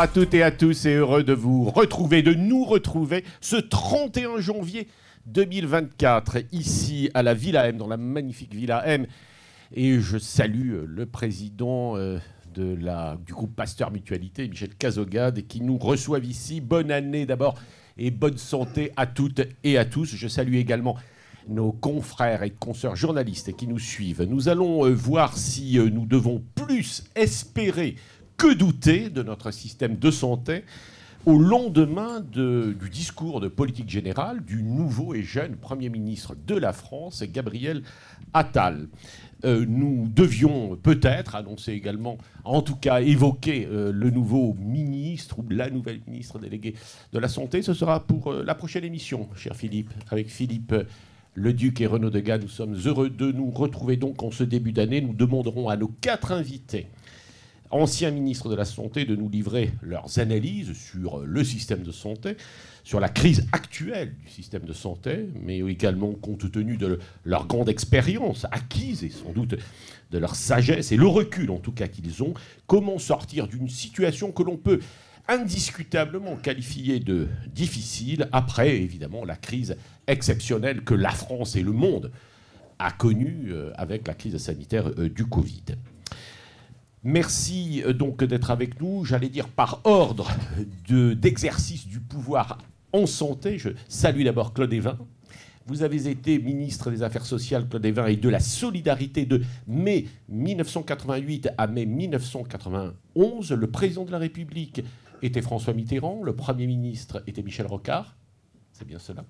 À toutes et à tous et heureux de vous retrouver, de nous retrouver ce 31 janvier 2024 ici à la Villa M, dans la magnifique Villa M. Et je salue euh, le président euh, du groupe Pasteur Mutualité, Michel Cazogade, qui nous reçoit ici. Bonne année d'abord et bonne santé à toutes et à tous. Je salue également nos confrères et consoeurs journalistes qui nous suivent. Nous allons euh, voir si nous devons plus espérer que douter de notre système de santé au lendemain du discours de politique générale du nouveau et jeune Premier ministre de la France, Gabriel Attal. Euh, nous devions peut-être annoncer également, en tout cas évoquer euh, le nouveau ministre ou la nouvelle ministre déléguée de la Santé. Ce sera pour euh, la prochaine émission, cher Philippe, avec Philippe le Duc et Renaud Degas. Nous sommes heureux de nous retrouver donc en ce début d'année. Nous demanderons à nos quatre invités anciens ministres de la Santé de nous livrer leurs analyses sur le système de santé, sur la crise actuelle du système de santé, mais également compte tenu de leur grande expérience acquise et sans doute de leur sagesse et le recul en tout cas qu'ils ont, comment sortir d'une situation que l'on peut indiscutablement qualifier de difficile après évidemment la crise exceptionnelle que la France et le monde a connue euh, avec la crise sanitaire euh, du Covid. Merci euh, donc d'être avec nous. J'allais dire par ordre d'exercice du pouvoir en santé. Je salue d'abord Claude Evin. Vous avez été ministre des Affaires sociales, Claude Evin, et de la solidarité de mai 1988 à mai 1991. Le président de la République était François Mitterrand, le Premier ministre était Michel Rocard. C'est bien cela.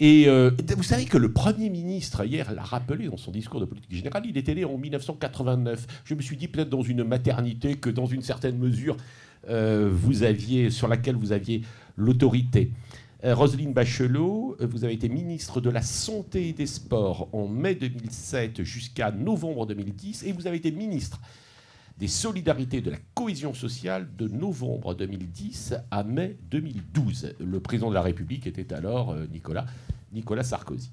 Et euh, vous savez que le Premier ministre, hier, l'a rappelé dans son discours de politique générale, il était né en 1989. Je me suis dit peut-être dans une maternité que dans une certaine mesure, euh, sur laquelle vous aviez l'autorité. Euh, Roselyne Bachelot, vous avez été ministre de la Santé et des Sports en mai 2007 jusqu'à novembre 2010 et vous avez été ministre des solidarités et de la cohésion sociale de novembre 2010 à mai 2012. Le président de la République était alors Nicolas Nicolas Sarkozy.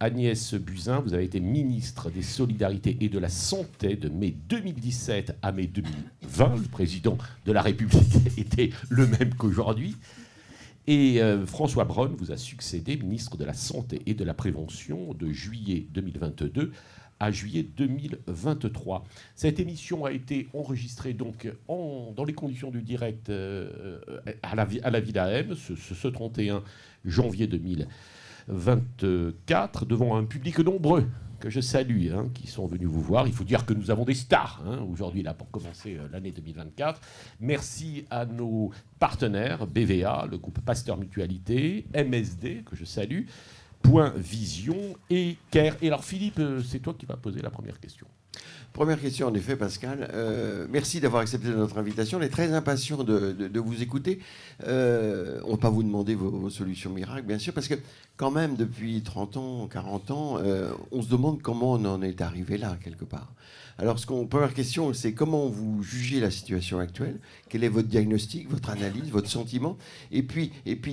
Agnès Buzyn, vous avez été ministre des Solidarités et de la Santé de mai 2017 à mai 2020. Le président de la République était le même qu'aujourd'hui. Et euh, François Braun vous a succédé ministre de la Santé et de la Prévention de juillet 2022 à juillet 2023. Cette émission a été enregistrée donc dans les conditions du direct euh, à, la, à la Villa M ce, ce 31 janvier 2023. 24 devant un public nombreux que je salue, hein, qui sont venus vous voir. Il faut dire que nous avons des stars hein, aujourd'hui là pour commencer euh, l'année 2024. Merci à nos partenaires BVA, le groupe Pasteur Mutualité, MSD que je salue, Point Vision et CARE. Et alors Philippe, euh, c'est toi qui vas poser la première question. Première question, en effet, Pascal. Euh, merci d'avoir accepté notre invitation. On est très impatients de, vous écouter. Euh, on ne va pas vous demander vos, solutions miracles, bien sûr, parce que quand même, depuis 30 ans, 40 ans, euh, on se demande comment on en est arrivé là, quelque part. Alors, ce qu'on, première question, c'est comment vous jugez la situation actuelle? Quel est votre diagnostic, votre analyse, votre sentiment? Et puis,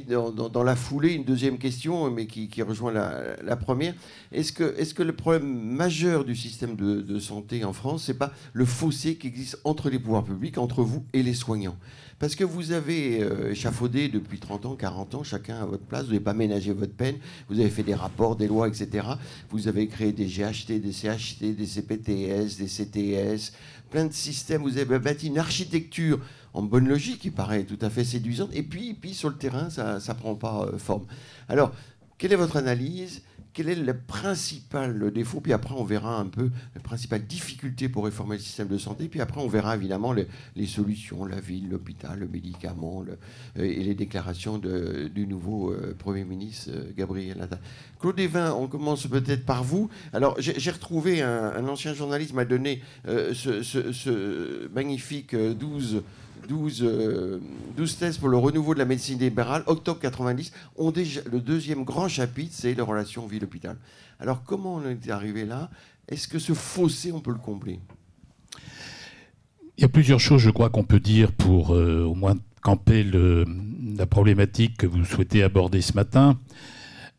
dans, la foulée, une deuxième question, mais qui, rejoint la, première. Est-ce que, le problème majeur du système de, santé en France, c'est pas le fossé qui existe entre les pouvoirs publics, entre vous et les soignants? Parce que vous avez euh, échafaudé depuis 30 ans, 40 ans, chacun à votre place. Vous n'avez pas ménagé votre peine. Vous avez fait des rapports, des lois, etc. Vous avez créé des GHT, des CHT, des CPTS, des CTS, plein de systèmes. Vous avez bâti une architecture en bonne logique qui paraît tout à fait séduisante. Et puis, puis sur le terrain, ça ne prend pas euh, forme. Alors, quelle est votre analyse quel est le principal défaut, puis après on verra un peu la principale difficulté pour réformer le système de santé, puis après on verra évidemment les, solutions, la ville, l'hôpital, le médicament euh, et les déclarations du nouveau euh, Premier ministre euh, Gabriel Attal. Claude Evin, on commence peut-être par vous. Alors j'ai retrouvé un, ancien journaliste m'a donné ce, ce, magnifique 12 12, 12 euh, thèses pour le renouveau de la médecine libérale, octobre 90. On déjà, le deuxième grand chapitre, c'est les relations ville-hôpital. Alors comment on est arrivé là? Est-ce que ce fossé, on peut le combler? Il y a plusieurs choses, je crois, qu'on peut dire pour euh, au moins camper la problématique que vous souhaitez aborder ce matin.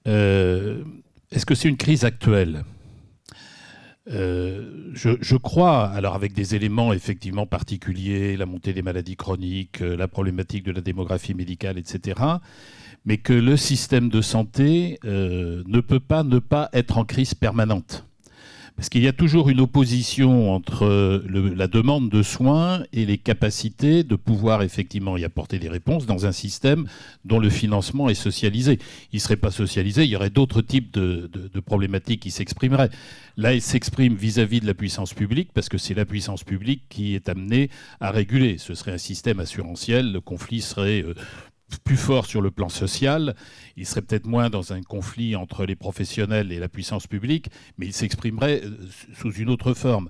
Euh, est-ce que c'est une crise actuelle? Euh, je, crois, alors avec des éléments effectivement particuliers, la montée des maladies chroniques, euh, la problématique de la démographie médicale, etc., mais que le système de santé euh, ne peut pas ne pas être en crise permanente. Parce qu'il y a toujours une opposition entre la demande de soins et les capacités de pouvoir effectivement y apporter des réponses dans un système dont le financement est socialisé. Il ne serait pas socialisé, il y aurait d'autres types de, problématiques qui s'exprimeraient. Là, il s'exprime vis-à-vis de la puissance publique parce que c'est la puissance publique qui est amenée à réguler. Ce serait un système assurantiel, le conflit serait euh, plus fort sur le plan social, il serait peut-être moins dans un conflit entre les professionnels et la puissance publique, mais il s'exprimerait euh, sous une autre forme.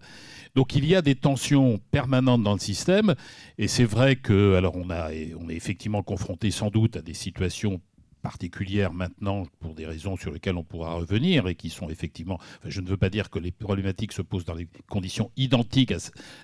Donc il y a des tensions permanentes dans le système, et c'est vrai que, alors on, a, on est effectivement confronté sans doute à des situations particulières maintenant pour des raisons sur lesquelles on pourra revenir et qui sont effectivement, je ne veux pas dire que les problématiques se posent dans des conditions identiques à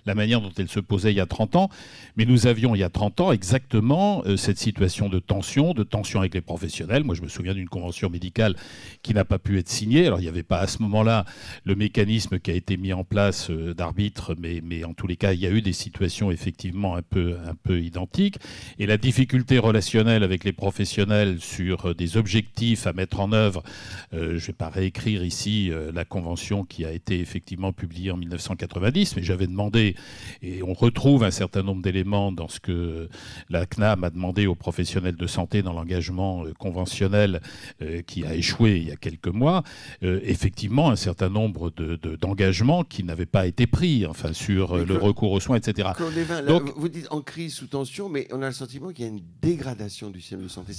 la manière dont elles se posaient il y a 30 ans, mais nous avions il y a 30 ans exactement euh, cette situation de tension, de tension avec les professionnels. Moi, je me souviens d'une convention médicale qui n'a pas pu être signée. Alors, il n'y avait pas à ce moment-là le mécanisme qui a été mis en place euh, d'arbitre, mais, mais en tous les cas, il y a eu des situations effectivement un peu, un peu identiques. Et la difficulté relationnelle avec les professionnels euh, des objectifs à mettre en œuvre. Euh, je ne vais pas réécrire ici euh, la convention qui a été effectivement publiée en 1990, mais j'avais demandé, et on retrouve un certain nombre d'éléments dans ce que la CNAM a demandé aux professionnels de santé dans l'engagement conventionnel qui a échoué il y a quelques mois, effectivement un certain nombre d'engagements de, qui n'avaient pas été pris, enfin sur le recours aux soins, etc. Donc, vous dites en crise sous tension, mais on a le sentiment qu'il y a une dégradation du système de santé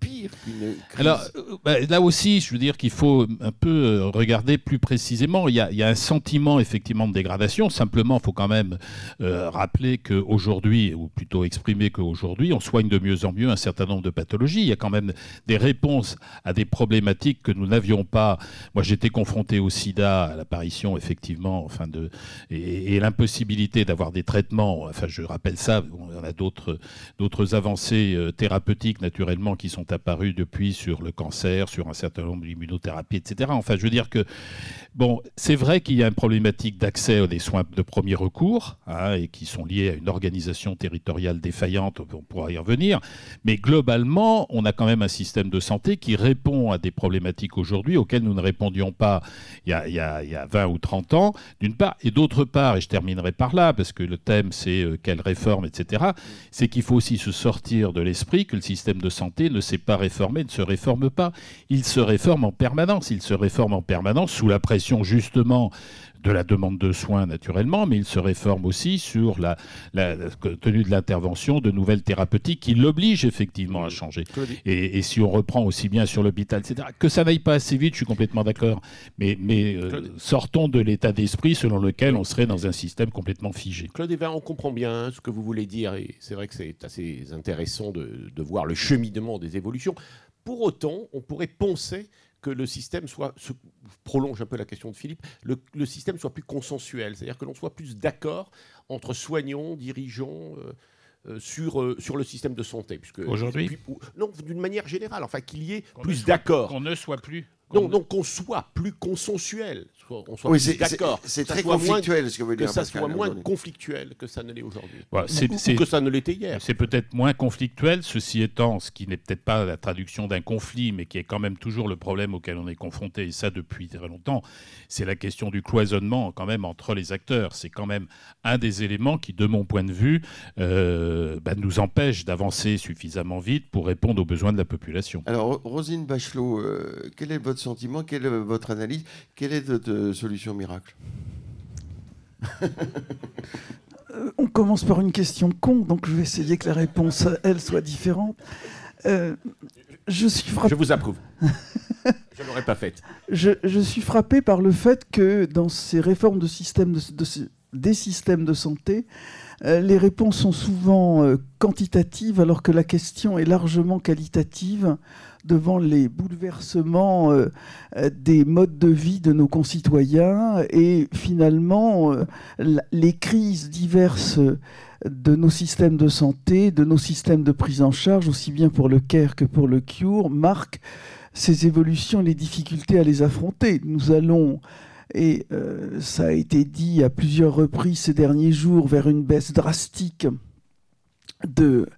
pire qu'une crise. Alors euh, bah, là aussi, je veux dire qu'il faut un peu euh, regarder plus précisément. Il y, a, un sentiment effectivement de dégradation. Simplement, il faut quand même euh, rappeler qu'aujourd'hui, ou plutôt exprimer qu'aujourd'hui, on soigne de mieux en mieux un certain nombre de pathologies. Il y a quand même des réponses à des problématiques que nous n'avions pas. Moi, j'étais confronté au SIDA, à l'apparition effectivement, enfin de et, l'impossibilité d'avoir des traitements. Enfin, je rappelle ça. On a d'autres d'autres avancées thérapeutiques naturellement qui sont apparu depuis sur le cancer, sur un certain nombre d'immunothérapies, etc. Enfin, je veux dire que, bon, c'est vrai qu'il y a une problématique d'accès aux soins de premier recours, hein, et qui sont liés à une organisation territoriale défaillante, on pourra y revenir, mais globalement, on a quand même un système de santé qui répond à des problématiques aujourd'hui auxquelles nous ne répondions pas il y a, il y a, il y a 20 ou 30 ans, d'une part, et d'autre part, et je terminerai par là, parce que le thème c'est euh, quelle réforme, etc., c'est qu'il faut aussi se sortir de l'esprit que le système de santé ne s'est pas réformé, ne se réforme pas. Il se réforme en permanence. Il se réforme en permanence sous la pression justement de la demande de soins naturellement, mais il se réforme aussi sur la, tenue de l'intervention de nouvelles thérapeutiques qui l'obligent effectivement à changer. Et, si on reprend aussi bien sur l'hôpital, etc., que ça n'aille pas assez vite, je suis complètement d'accord, mais, mais euh, sortons de l'état d'esprit selon lequel on serait dans un système complètement figé. Claude Evin, on comprend bien ce que vous voulez dire, et c'est vrai que c'est assez intéressant de, de voir le cheminement des évolutions. Pour autant, on pourrait penser que le système soit, se prolonge un peu la question de Philippe, le, système soit plus consensuel, c'est-à-dire que l'on soit plus d'accord entre soignants, dirigeants. Euh, euh, sur, euh, sur le système de santé. Aujourd'hui Non, d'une manière générale, enfin qu'il y ait plus d'accord. Qu'on ne soit plus donc qu'on soit plus consensuel, qu'on soit oui, d'accord. C'est très conflictuel ce que vous dire. Que ça soit moins conflictuel que ça ne l'est aujourd'hui. Voilà, ou, que ça ne l'était hier. C'est peut-être moins conflictuel, ceci étant, ce qui n'est peut-être pas la traduction d'un conflit, mais qui est quand même toujours le problème auquel on est confronté, et ça depuis très longtemps, c'est la question du cloisonnement quand même entre les acteurs. C'est quand même un des éléments qui, de mon point de vue, euh, bah, nous empêche d'avancer suffisamment vite pour répondre aux besoins de la population. Alors, Rosine Bachelot, euh, quel est votre sentiment Quelle est votre analyse Quelle est votre solution miracle euh, On commence par une question con, donc je vais essayer que la réponse, elle, soit différente. Euh, je, suis je vous approuve. je ne l'aurais pas faite. Je, suis frappé par le fait que dans ces réformes de système de, des systèmes de santé, euh, les réponses sont souvent quantitatives alors que la question est largement qualitative devant les bouleversements euh, euh, des modes de vie de nos concitoyens et finalement euh, les crises diverses de nos systèmes de santé, de nos systèmes de prise en charge, aussi bien pour le CARE que pour le CURE, marquent ces évolutions et les difficultés à les affronter. Nous allons et ça a été dit à plusieurs reprises ces derniers jours, vers une baisse drastique de,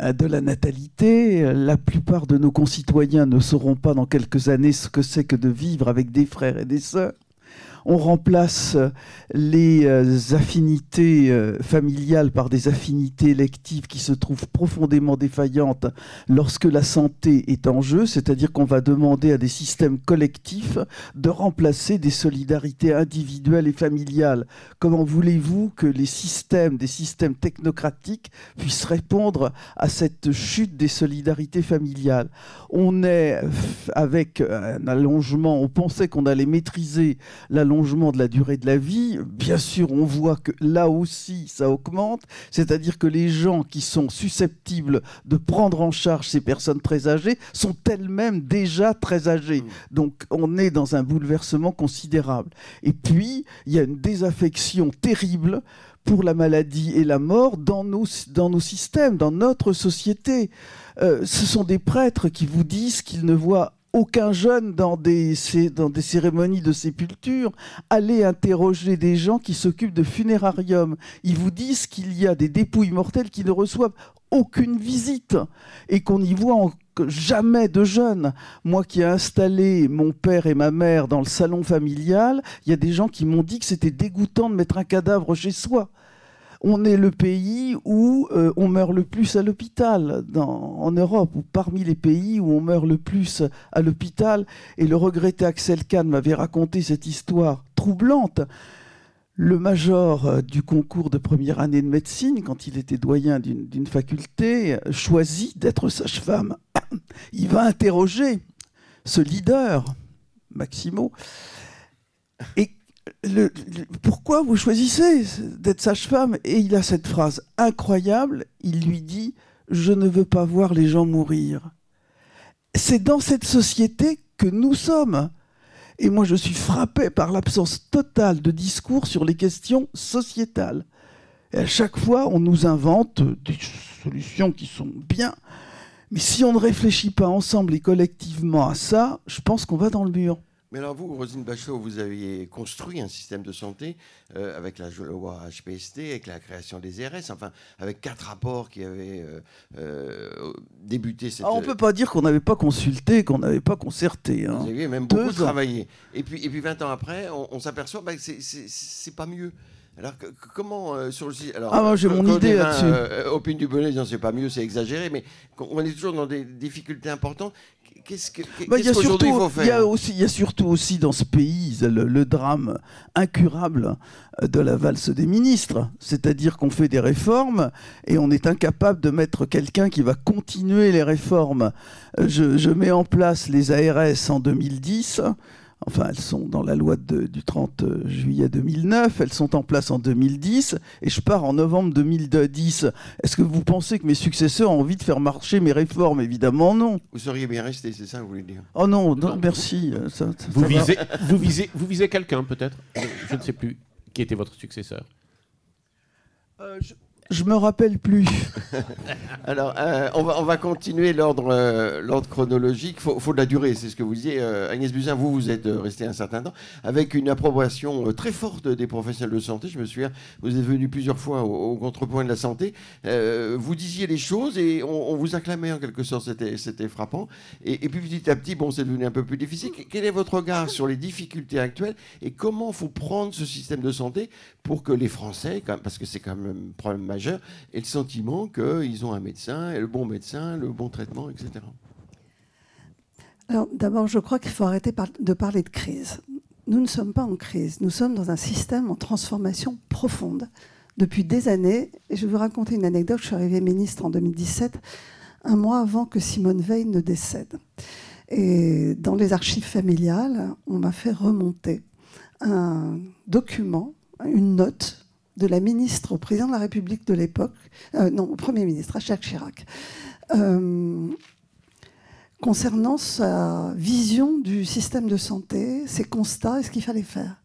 de la natalité. La plupart de nos concitoyens ne sauront pas dans quelques années ce que c'est que de vivre avec des frères et des sœurs on remplace les euh, affinités euh, familiales par des affinités électives qui se trouvent profondément défaillantes lorsque la santé est en jeu, c'est-à-dire qu'on va demander à des systèmes collectifs de remplacer des solidarités individuelles et familiales. Comment voulez-vous que les systèmes, des systèmes technocratiques, puissent répondre à cette chute des solidarités familiales? On est avec un allongement, on pensait qu'on allait maîtriser la de la durée de la vie, bien sûr, on voit que là aussi, ça augmente. C'est-à-dire que les gens qui sont susceptibles de prendre en charge ces personnes très âgées sont elles-mêmes déjà très âgées. Mmh. Donc, on est dans un bouleversement considérable. Et puis, il y a une désaffection terrible pour la maladie et la mort dans nos, dans nos systèmes, dans notre société. Euh, ce sont des prêtres qui vous disent qu'ils ne voient aucun jeune dans des, cérémonies de sépulture allait interroger des gens qui s'occupent de funérariums. Ils vous disent qu'il y a des dépouilles mortelles qui ne reçoivent aucune visite et qu'on n'y voit jamais de jeunes. Moi qui ai installé mon père et ma mère dans le salon familial, il y a des gens qui m'ont dit que c'était dégoûtant de mettre un cadavre chez soi on est le pays où euh, on meurt le plus à l'hôpital en Europe, ou parmi les pays où on meurt le plus à l'hôpital. Et le regretté Axel Kahn m'avait raconté cette histoire troublante. Le major euh, du concours de première année de médecine, quand il était doyen d'une faculté, choisit d'être sage-femme. Il va interroger ce leader, Maximo, et pourquoi vous choisissez d'être sage-femme? Et il a cette phrase incroyable, il lui dit, je ne veux pas voir les gens mourir. C'est dans cette société que nous sommes. Et moi, je suis frappé par l'absence totale de discours sur les questions sociétales. Et à chaque fois, on nous invente des solutions qui sont bien. Mais si on ne réfléchit pas ensemble et collectivement à ça, je pense qu'on va dans le mur. Mais alors vous, Rosine Bachelot, vous aviez construit un système de santé euh, avec la loi HPST, avec la création des RS, enfin avec quatre rapports qui avaient euh, euh, débuté cette... Ah, on ne peut pas dire qu'on n'avait pas consulté, qu'on n'avait pas concerté. Hein. Vous aviez même beaucoup travaillé. Et puis, et puis 20 ans après, on, s'aperçoit bah, que c'est pas mieux. Alors comment sur le site alors, Ah moi j'ai mon idée là-dessus. Opine du bonnet, c'est pas mieux, c'est exagéré, mais on est toujours dans des difficultés importantes. Qu'est-ce bah, qu'aujourd'hui il faut faire Il y, a aussi, il y a surtout aussi dans ce pays le, drame incurable de la valse des ministres. C'est-à-dire qu'on fait des réformes et on est incapable de mettre quelqu'un qui va continuer les réformes. Je, je mets en place les ARS en 2010. Enfin, elles sont dans la loi du 30 juillet 2009, elles sont en place en 2010, et je pars en novembre 2010. Est-ce que vous pensez que mes successeurs ont envie de faire marcher mes réformes? Évidemment non. Vous seriez bien resté, c'est ça que vous voulez dire? Oh non, merci. vous, visez, vous, visez, vous visez quelqu'un peut-être? Je ne sais plus. Qui était votre successeur euh, je me rappelle plus. Alors, euh, on, va, on va continuer l'ordre euh, chronologique. Il faut, faut, de la durée, c'est ce que vous disiez. Euh, Agnès Buzyn, vous, vous êtes resté un certain temps avec une approbation très forte des professionnels de santé. Je me souviens, vous êtes venu plusieurs fois au, contrepoint de la santé. vous disiez les choses et on, vous acclamait en quelque sorte. C'était frappant. Et, puis petit à petit, bon, c'est devenu un peu plus difficile. Quel est votre regard sur les difficultés actuelles et comment faut prendre ce système de santé pour que les Français, parce que c'est quand même un problème majeur, et le sentiment qu'ils ont un médecin, le bon médecin, le bon traitement, etc. Alors d'abord, je crois qu'il faut arrêter de parler de crise. Nous ne sommes pas en crise, nous sommes dans un système en transformation profonde depuis des années. Et je vais vous raconter une anecdote. Je suis arrivée ministre en 2017, un mois avant que Simone Veil ne décède. Et dans les archives familiales, on m'a fait remonter un document, une note de la ministre au président de la République de l'époque, euh, non, au Premier ministre, à Jacques Chirac, euh, concernant sa vision du système de santé, ses constats et ce qu'il fallait faire.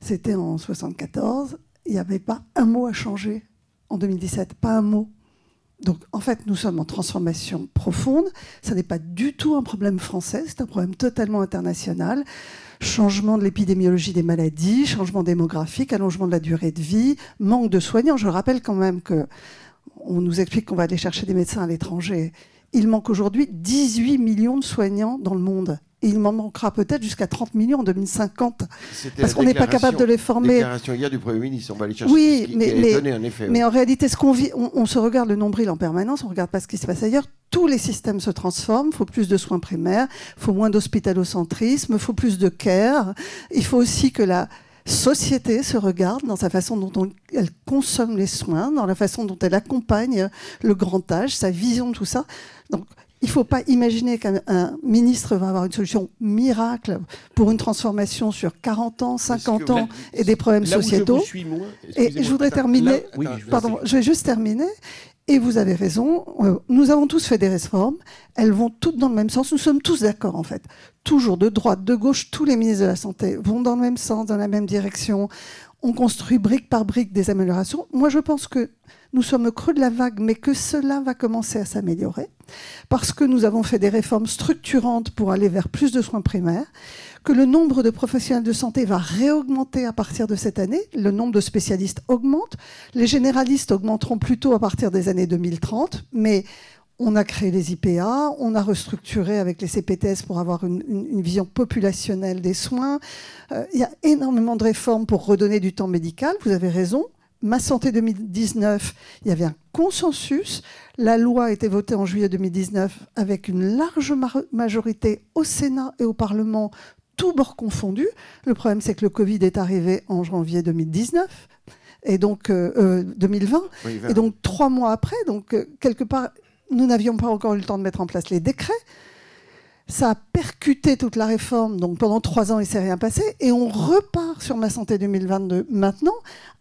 C'était en 1974, il n'y avait pas un mot à changer en 2017, pas un mot. Donc en fait, nous sommes en transformation profonde. Ça n'est pas du tout un problème français, c'est un problème totalement international. Changement de l'épidémiologie des maladies, changement démographique, allongement de la durée de vie, manque de soignants. Je rappelle quand même que on nous explique qu'on va aller chercher des médecins à l'étranger. Il manque aujourd'hui 18 millions de soignants dans le monde il m'en manquera peut-être jusqu'à 30 millions en 2050. Parce qu'on n'est pas capable de les former. Déclaration hier du Premier ministre, on va aller chercher oui, ce mais, mais, en effet. Mais en réalité, ce qu'on vit, on, se regarde le nombril en permanence, on ne regarde pas ce qui se passe ailleurs. Tous les systèmes se transforment, il faut plus de soins primaires, il faut moins d'hospitalocentrisme, il faut plus de care. Il faut aussi que la société se regarde dans sa façon dont elle consomme les soins, dans la façon dont elle accompagne le grand âge, sa vision de tout ça. Donc, il ne faut pas imaginer qu'un ministre va avoir une solution miracle pour une transformation sur 40 ans, 50 ans et des problèmes sociétaux. et je voudrais terminer. pardon, je vais juste terminer. Et vous avez raison, euh, nous avons tous fait des réformes, elles vont toutes dans le même sens, nous sommes tous d'accord en fait. Toujours de droite, de gauche, tous les ministres de la Santé vont dans le même sens, dans la même direction. On construit brique par brique des améliorations. Moi je pense que nous sommes au creux de la vague, mais que cela va commencer à s'améliorer, parce que nous avons fait des réformes structurantes pour aller vers plus de soins primaires, que le nombre de professionnels de santé va réaugmenter à partir de cette année, le nombre de spécialistes augmente, les généralistes augmenteront plutôt à partir des années 2030, mais on a créé les IPA, on a restructuré avec les CPTS pour avoir une, vision populationnelle des soins. Euh, il y a énormément de réformes pour redonner du temps médical, vous avez raison. Ma Santé 2019, il y avait un consensus. La loi a été votée en juillet 2019 avec une large majorité au Sénat et au Parlement, tous bords confondus. Le problème, c'est que le Covid est arrivé en janvier 2019 et donc 2020. Euh, euh, et donc trois mois après, donc euh, quelque part, nous n'avions pas encore eu le temps de mettre en place les décrets. Ça a percuté toute la réforme, donc pendant trois ans, il ne s'est rien passé. Et on repart sur Ma Santé 2022 maintenant,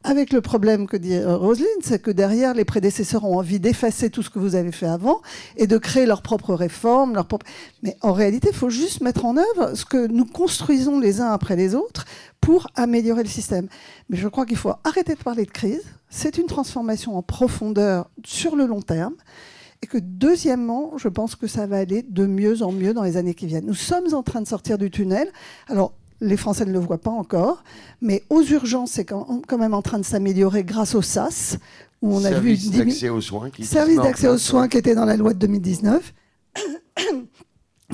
avec le problème que dit euh, Roselyne, c'est que derrière, les prédécesseurs ont envie d'effacer tout ce que vous avez fait avant et de créer leurs propres réformes. Leur propre... Mais en réalité, il faut juste mettre en œuvre ce que nous construisons les uns après les autres pour améliorer le système. Mais je crois qu'il faut arrêter de parler de crise. C'est une transformation en profondeur sur le long terme. Et que deuxièmement, je pense que ça va aller de mieux en mieux dans les années qui viennent. Nous sommes en train de sortir du tunnel. Alors, les Français ne le voient pas encore, mais aux urgences, c'est quand même en train de s'améliorer grâce au SAS, où on a vu... Service d'accès aux soins qui... Service d'accès aux soins qui était dans la loi de 2019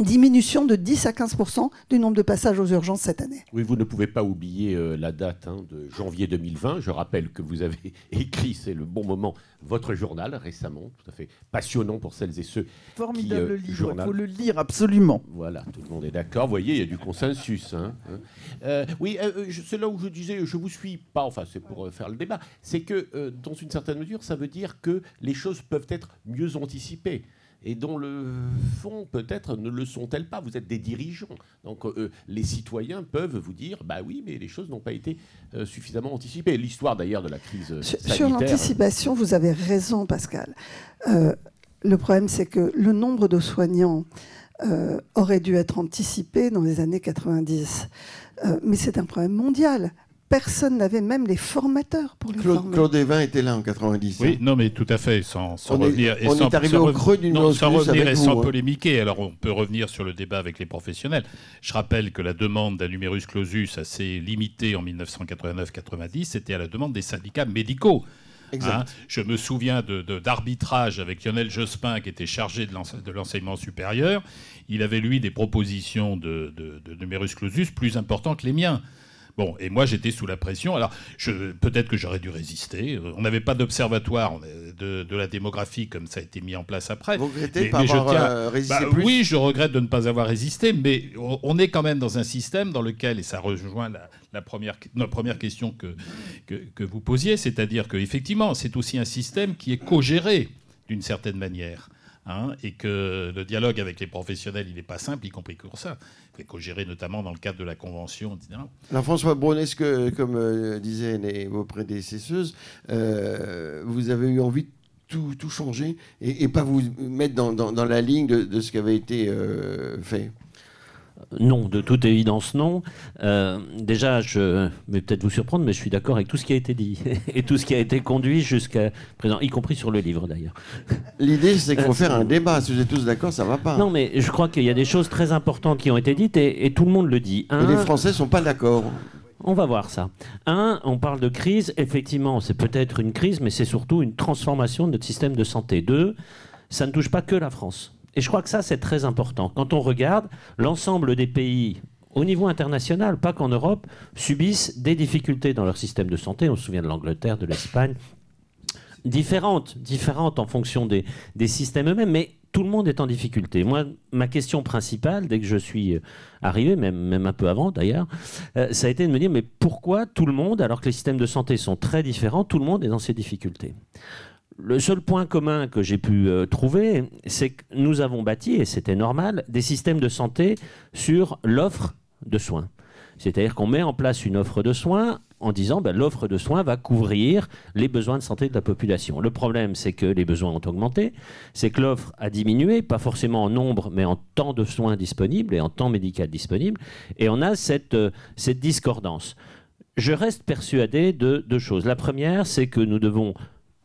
diminution de 10 à 15 du nombre de passages aux urgences cette année. Oui, vous ne pouvez pas oublier euh, la date hein, de janvier 2020. Je rappelle que vous avez écrit, c'est le bon moment, votre journal récemment, tout à fait passionnant pour celles et ceux Formidable qui, euh, livre, il faut le lire absolument. Voilà, tout le monde est d'accord. Vous voyez, il y a du consensus. Hein, hein. Euh, oui, c'est là où je disais, je vous suis pas, enfin c'est pour faire le débat, c'est que dans une certaine mesure, ça veut dire que les choses peuvent être mieux anticipées et dont le fond peut-être ne le sont-elles pas. Vous êtes des dirigeants, donc euh, les citoyens peuvent vous dire, bah oui, mais les choses n'ont pas été euh, suffisamment anticipées. L'histoire d'ailleurs de la crise sanitaire. Sur l'anticipation, vous avez raison, Pascal. Euh, le problème, c'est que le nombre de soignants aurait dû être anticipé dans les années 90. mais c'est un problème mondial personne n'avait même les formateurs pour les Claude, former. Claude Evin était là en 90. Oui, hein. non, mais tout à fait, sans, on revenir. Est, on est arrivé au creux d'une Sans revenir et sans hein. polémiquer. Alors, on peut revenir sur le débat avec les professionnels. Je rappelle que la demande d'un numerus clausus assez limité en 1989-90, c'était à la demande des syndicats médicaux. Hein. je me souviens d'arbitrage de, avec Lionel Jospin, qui était chargé de l'enseignement supérieur. Il avait, lui, des propositions de, de numerus clausus plus importants que les miens. Bon, et moi j'étais sous la pression. Alors peut-être que j'aurais dû résister. On n'avait pas d'observatoire de, la démographie comme ça a été mis en place après. Vous regrettez pas avoir euh, résisté bah, Oui, je regrette de ne pas avoir résisté, mais on est quand même dans un système dans lequel, et ça rejoint la, première, la première question que, que, que vous posiez, c'est-à-dire qu'effectivement c'est aussi un système qui est co-géré d'une certaine manière. Hein, et que le dialogue avec les professionnels, il n'est pas simple, y compris pour ça. Gérer notamment dans le cadre de la convention. Alors François Braun, est-ce que, comme euh, disaient vos prédécesseuses, euh, vous avez eu envie de tout, changer et, pas vous mettre dans, dans, la ligne de, ce qui avait été euh, fait? Non, de toute évidence non. Euh, déjà, je vais peut-être vous surprendre, mais je suis d'accord avec tout ce qui a été dit et tout ce qui a été conduit jusqu'à présent, y compris sur le livre d'ailleurs. L'idée, c'est qu'il faut faire un débat. Si vous êtes tous d'accord, ça va pas. Non, mais je crois qu'il y a des choses très importantes qui ont été dites et, tout le monde le dit. et les Français sont pas d'accord. On va voir ça. Un, on parle de crise. Effectivement, c'est peut-être une crise, mais c'est surtout une transformation de notre système de santé. Deux, ça ne touche pas que la France. Et je crois que ça, c'est très important. Quand on regarde, l'ensemble des pays au niveau international, pas qu'en Europe, subissent des difficultés dans leur système de santé. On se souvient de l'Angleterre, de l'Espagne. Différentes, différentes en fonction des, des systèmes eux-mêmes, mais tout le monde est en difficulté. Moi, ma question principale, dès que je suis arrivé, même, même un peu avant d'ailleurs, euh, ça a été de me dire, mais pourquoi tout le monde, alors que les systèmes de santé sont très différents, tout le monde est dans ces difficultés? Le seul point commun que j'ai pu euh, trouver, c'est que nous avons bâti, et c'était normal, des systèmes de santé sur l'offre de soins. C'est-à-dire qu'on met en place une offre de soins en disant ben, l'offre de soins va couvrir les besoins de santé de la population. Le problème, c'est que les besoins ont augmenté, c'est que l'offre a diminué, pas forcément en nombre, mais en temps de soins disponibles et en temps médical disponible, et on a cette, euh, cette discordance. Je reste persuadé de deux choses. La première, c'est que nous devons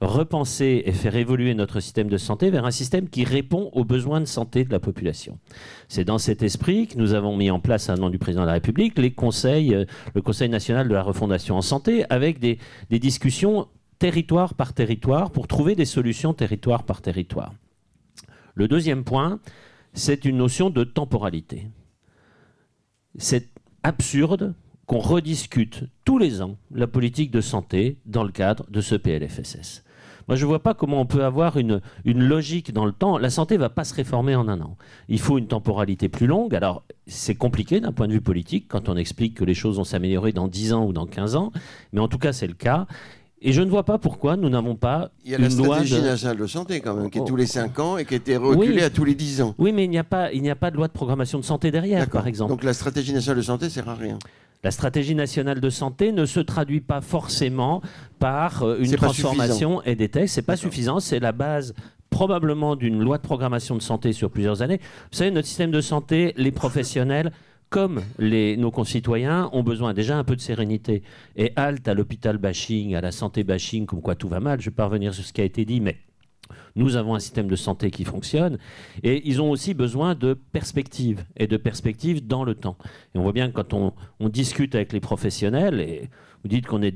repenser et faire évoluer notre système de santé vers un système qui répond aux besoins de santé de la population. C'est dans cet esprit que nous avons mis en place, à nom du président de la République, euh, le Conseil national de la refondation en santé, avec des, des discussions territoire par territoire pour trouver des solutions territoire par territoire. Le deuxième point, c'est une notion de temporalité. C'est absurde qu'on rediscute tous les ans la politique de santé dans le cadre de ce PLFSS. Moi, je ne vois pas comment on peut avoir une, une logique dans le temps. La santé ne va pas se réformer en un an. Il faut une temporalité plus longue. Alors, c'est compliqué d'un point de vue politique quand on explique que les choses vont s'améliorer dans 10 ans ou dans 15 ans. Mais en tout cas, c'est le cas. Et je ne vois pas pourquoi nous n'avons pas Il y a la stratégie nationale de santé quand même, qui est tous les 5 ans et qui a été reculée à tous les 10 ans. Oui, mais il n'y a, pas, il n'y a pas de loi de programmation de santé derrière, par exemple. Donc la stratégie nationale de santé sert à rien. La stratégie nationale de santé ne se traduit pas forcément par euh, une transformation et des textes. C'est pas suffisant. C'est la base probablement d'une loi de programmation de santé sur plusieurs années. Vous savez, notre système de santé, les professionnels comme les, nos concitoyens ont besoin déjà un peu de sérénité. Et halte à l'hôpital bashing, à la santé bashing, comme quoi tout va mal, je vais pas revenir sur ce qui a été dit, mais nous avons un système de santé qui fonctionne. Et ils ont aussi besoin de perspectives, et de perspectives dans le temps. Et on voit bien que quand on, on discute avec les professionnels, et vous dites qu'on est,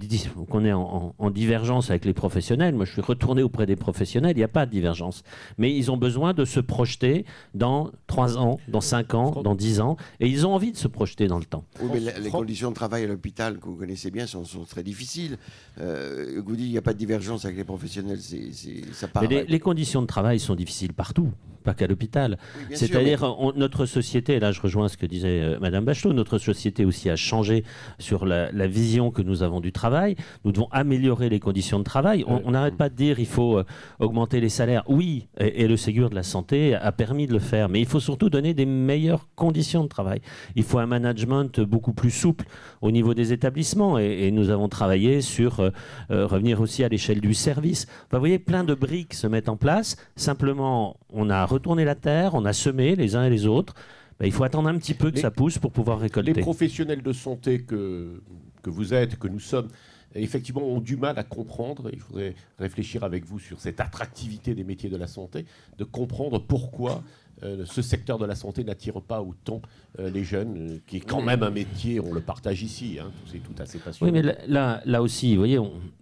qu'on est en, divergence avec les professionnels. Moi, je suis retourné auprès des professionnels, il n'y a pas de divergence. Mais ils ont besoin de se projeter dans 3 ans, dans 5 ans, dans 10 ans, et ils ont envie de se projeter dans le temps. Oui, mais les conditions de travail à l'hôpital, que vous connaissez bien, sont, très difficiles. Euh, vous dites qu'il n'y a pas de divergence avec les professionnels, c'est, ça paraît... Mais les, conditions de travail sont difficiles partout pas qu'à l'hôpital. C'est-à-dire, notre société, là je rejoins ce que disait Mme euh, Madame Bachelot, notre société aussi a changé sur la, la, vision que nous avons du travail. Nous devons améliorer les conditions de travail. On n'arrête pas de dire il faut euh, augmenter les salaires. Oui, et, le Ségur de la santé a permis de le faire, mais il faut surtout donner des meilleures conditions de travail. Il faut un management beaucoup plus souple au niveau des établissements, et, nous avons travaillé sur euh, euh, revenir aussi à l'échelle du service. vous voyez, plein de briques se mettent en place. Simplement, on a retourné la terre, on a semé les uns et les autres. Ben, il faut attendre un petit peu que ça pousse pour pouvoir récolter. Les professionnels de santé que que vous êtes, que nous sommes, effectivement ont du mal à comprendre, il faudrait réfléchir avec vous sur cette attractivité des métiers de la santé, de comprendre pourquoi ce secteur de la santé n'attire pas autant euh, les jeunes, euh, qui est quand même un métier, on le partage ici, hein, c'est tout assez passionnant. Oui, mais là, là aussi, vous voyez,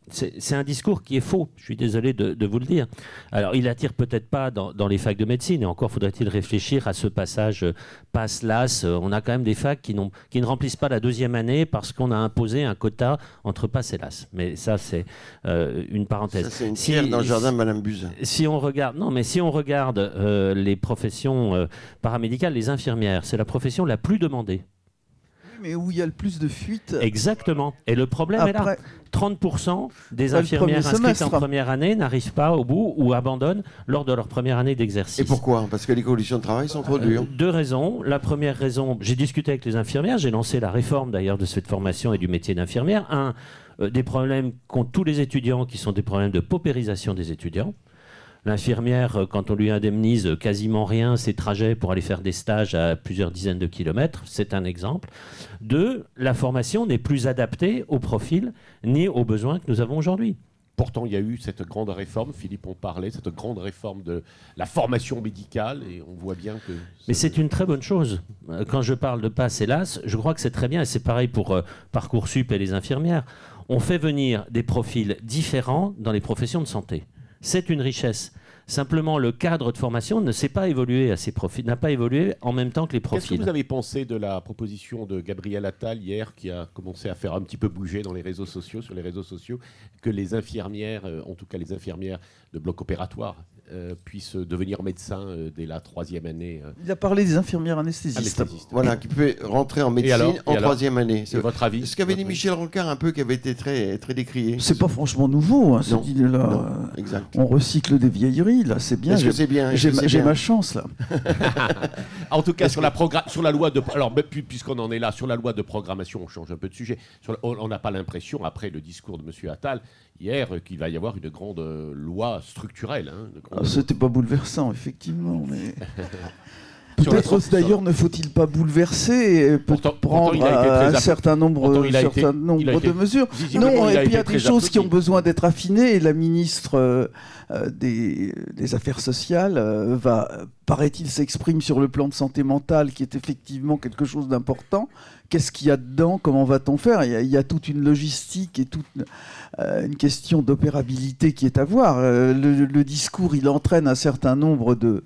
c'est un discours qui est faux, je suis désolé de, vous le dire. Alors, il attire peut-être pas dans, les facs de médecine, et encore faudrait-il réfléchir à ce passage passe-las. On a quand même des facs qui, qui ne remplissent pas la deuxième année parce qu'on a imposé un quota entre passe et las. Mais ça, c'est une parenthèse. Ça, c'est une si, dans le jardin de Madame Buzyn. Si on regarde, non, mais si on regarde les professions paramédicales, les infirmières, c'est la profession la plus demandée. Mais où il y a le plus de fuites. Exactement. Et le problème est là. 30% des infirmières inscrites en première année n'arrivent pas au bout ou abandonnent lors de leur première année d'exercice. Et pourquoi? Parce que les conditions de travail sont trop dures. deux raisons. La première raison, j'ai discuté avec les infirmières, j'ai lancé la réforme d'ailleurs de cette formation et du métier d'infirmière. Un, euh, des problèmes qu'ont tous les étudiants qui sont des problèmes de paupérisation des étudiants. L'infirmière, euh, quand on lui indemnise quasiment rien ses trajets pour aller faire des stages à plusieurs dizaines de kilomètres, c'est un exemple. Deux, la formation n'est plus adaptée au profil ni aux besoins que nous avons aujourd'hui. Pourtant, il y a eu cette grande réforme, Philippe en parlait, cette grande réforme de la formation médicale, et on voit bien que... Mais c'est une très bonne chose. Euh, quand je parle de passe, hélas, je crois que c'est très bien, et c'est pareil pour euh, Parcoursup et les infirmières. On fait venir des profils différents dans les professions de santé. C'est une richesse. Simplement, le cadre de formation ne s'est pas évolué à ces profils, n'a pas évolué en même temps que les Qu'est-ce profils. que vous avez pensé de la proposition de Gabriel Attal hier, qui a commencé à faire un petit peu bouger dans les réseaux sociaux, sur les réseaux sociaux, que les infirmières, euh, en tout cas les infirmières de bloc opératoire, euh, puissent devenir médecins euh, dès la troisième année euh, Il a parlé des infirmières anesthésistes. anesthésistes. Voilà, qui peut rentrer en médecine alors en alors troisième année. C'est votre avis Ce qu'avait dit Votre avis Michel Rancard un peu, qui avait été très, très décrié. C'est pas franchement nouveau, hein, Non, idée-là. non, exact. On recycle des vieilleries, là, c'est bien. Est-ce que J'ai- c'est bien Est-ce J'ai que ma, c'est j'ai bien ma chance, là. En tout cas, sur la, progra- sur la loi de. Alors, mais puis- puisqu'on en est là, sur la loi de programmation, on change un peu de sujet. Sur la- on on n'a pas l'impression, après le discours de M. Attal, hier, qu'il va y avoir une grande euh, loi structurelle. hein, grande- Ah, C'était pas bouleversant, effectivement. Mais... Peut-être d'ailleurs ne faut-il pas bouleverser Pourtant- pourtant, prendre très un certain nombre, pourtant, il a certain été- nombre il a été- de mesures. Non, et puis il y a des choses qui ont besoin d'être affinées et la ministre euh, euh, des, des Affaires sociales euh, va, paraît-il, s'exprime sur le plan de santé mentale qui est effectivement quelque chose d'important. Qu'est-ce qu'il y a dedans? Comment va-t-on faire? Il y, a, toute une logistique et toute euh, une question d'opérabilité qui est à voir. Euh, le discours, il entraîne un certain nombre de...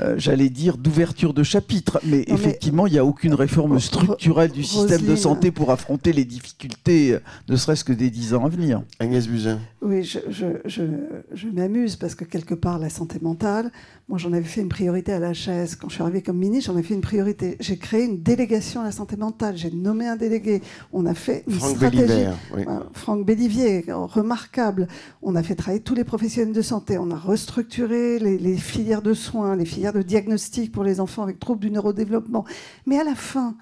euh, J'allais dire d'ouverture de chapitres, mais Non, effectivement, il n'y a aucune réforme structurelle du système de santé pour affronter les difficultés, euh, ne serait-ce que des dix ans à venir. Agnès Buzyn. Oui, je, je, je, je m'amuse parce que quelque part, la santé mentale, moi j'en avais fait une priorité à la chaise. Quand je suis arrivée comme ministre, j'en ai fait une priorité. J'ai créé une délégation à la santé mentale. J'ai nommé un délégué. On a fait une Franck stratégie. Belliver. oui. Euh, Franck Bellivier, remarquable. On a fait travailler tous les professionnels de santé. On a restructuré les, les filières de soins, les filières de diagnostic pour les enfants avec troubles du neurodéveloppement. Mais à la fin,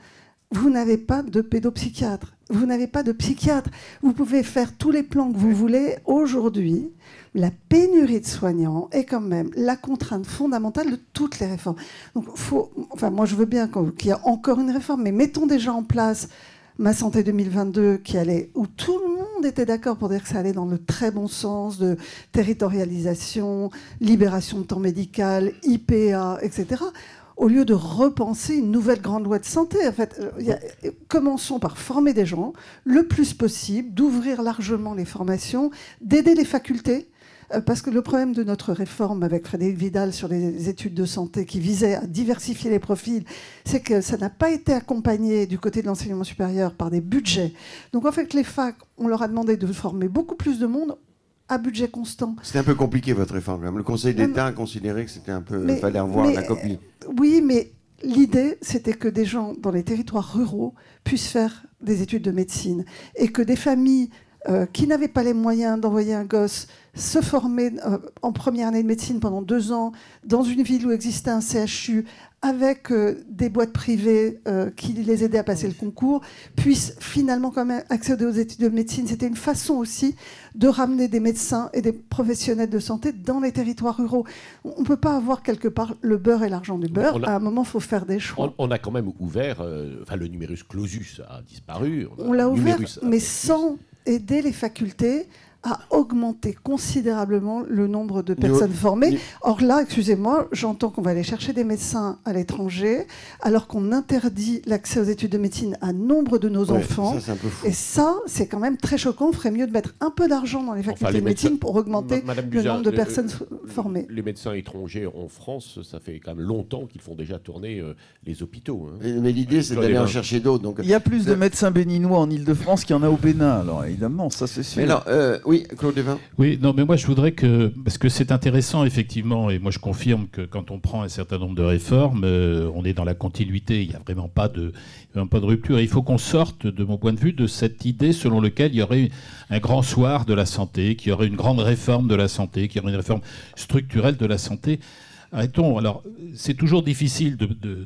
vous n'avez pas de pédopsychiatre. Vous n'avez pas de psychiatre. Vous pouvez faire tous les plans que vous voulez. Aujourd'hui, la pénurie de soignants est quand même la contrainte fondamentale de toutes les réformes. Donc, faut, enfin, moi, je veux bien qu'il y ait encore une réforme, mais mettons déjà en place Ma Santé 2022, qui allait, où tout le monde était d'accord pour dire que ça allait dans le très bon sens de territorialisation, libération de temps médical, IPA, etc. Au lieu de repenser une nouvelle grande loi de santé, en fait, euh, commençons par former des gens le plus possible, d'ouvrir largement les formations, d'aider les facultés. Euh, Parce que le problème de notre réforme avec Frédéric Vidal sur les études de santé qui visait à diversifier les profils, c'est que ça n'a pas été accompagné du côté de l'enseignement supérieur par des budgets. Donc en fait, les facs, on leur a demandé de former beaucoup plus de monde à budget constant. C'était un peu compliqué votre réforme. quand même. Le Conseil d'État a considéré que c'était un peu. Il fallait revoir la copie. Oui, mais l'idée, c'était que des gens dans les territoires ruraux puissent faire des études de médecine et que des familles euh, qui n'avaient pas les moyens d'envoyer un gosse se former euh, en première année de médecine pendant deux ans dans une ville où existait un CHU avec euh, des boîtes privées euh, qui les aidaient à passer le concours, puissent finalement quand même accéder aux études de médecine. C'était une façon aussi de ramener des médecins et des professionnels de santé dans les territoires ruraux. On ne peut pas avoir quelque part le beurre et l'argent du beurre. A- À un moment, il faut faire des choix. On, on a quand même ouvert, euh, enfin le numerus clausus a disparu. On l'a ouvert, mais sans aider les facultés à augmenter considérablement le nombre de personnes formées. Or là, excusez-moi, j'entends qu'on va aller chercher des médecins à l'étranger, alors qu'on interdit l'accès aux études de médecine à nombre de nos Ouais, enfants. Ça, c'est un peu fou. Et ça, c'est quand même très choquant. On ferait mieux de mettre un peu d'argent dans les facultés Enfin, les de médecine médecins- pour augmenter Madame le nombre de le- personnes le- formées. Les médecins étrangers en France, ça fait quand même longtemps qu'ils font déjà tourner euh, les hôpitaux. hein. Mais l'idée, c'est d'aller en chercher d'autres. Donc... Il y a plus de Euh, médecins béninois en Ile-de-France qu'il y en a au Bénin, alors évidemment, ça c'est sûr. Mais alors, euh, oui, Claude Evin. Oui, non, mais moi je voudrais que, parce que c'est intéressant effectivement, et moi je confirme que quand on prend un certain nombre de réformes, euh, on est dans la continuité, il n'y a vraiment pas de, de rupture. Et il faut qu'on sorte, de mon point de vue, de cette idée selon laquelle il y aurait un grand soir de la santé, qu'il y aurait une grande réforme de la santé, qu'il y aurait une réforme structurelle de la santé. Arrêtons. Alors, c'est toujours difficile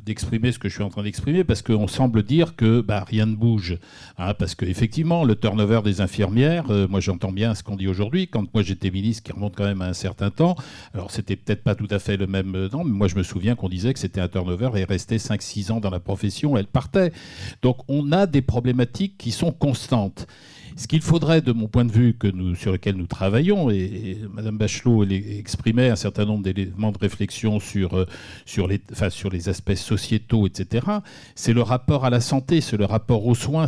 d'exprimer ce que je suis en train d'exprimer parce qu'on semble dire que bah, rien ne bouge. Hein, parce qu'effectivement, le turnover des infirmières, euh, moi j'entends bien ce qu'on dit aujourd'hui. Quand moi j'étais ministre, qui remonte quand même à un certain temps, alors c'était peut-être pas tout à fait le même euh, temps, mais moi je me souviens qu'on disait que c'était un turnover et restait 5-6 ans dans la profession, elle partait. Donc on a des problématiques qui sont constantes. Ce qu'il faudrait, de mon point de vue, sur lequel nous travaillons, et, Mme Bachelot exprimait un certain nombre d'éléments de réflexion sur, euh, les, aspects sociétaux, etc., c'est le rapport à la santé, c'est le rapport aux soins.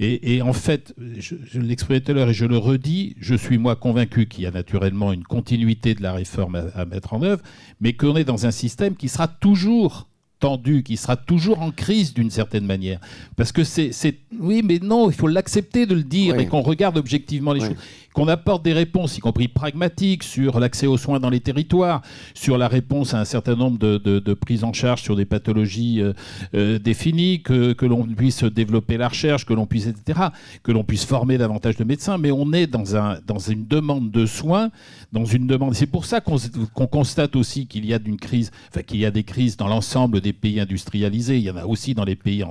Et, et en fait, je, l'exprimais tout à l'heure et je le redis, je suis moi convaincu qu'il y a naturellement une continuité de la réforme à mettre en œuvre, mais qu'on est dans un système qui sera toujours tendu, qui sera toujours en crise d'une certaine manière. Parce que c'est... Oui, mais non, il faut l'accepter de le dire et qu'on regarde objectivement les choses qu'on apporte des réponses, y compris pragmatiques, sur l'accès aux soins dans les territoires, sur la réponse à un certain nombre de, prises en charge sur des pathologies euh, euh, définies, que, l'on puisse développer la recherche, que l'on puisse, etc., que l'on puisse former davantage de médecins, mais on est dans, un, dans une demande de soins, dans une demande. C'est pour ça qu'on constate aussi qu'il y a d'une crise, enfin qu'il y a des crises dans l'ensemble des pays industrialisés. Il y en a aussi dans les pays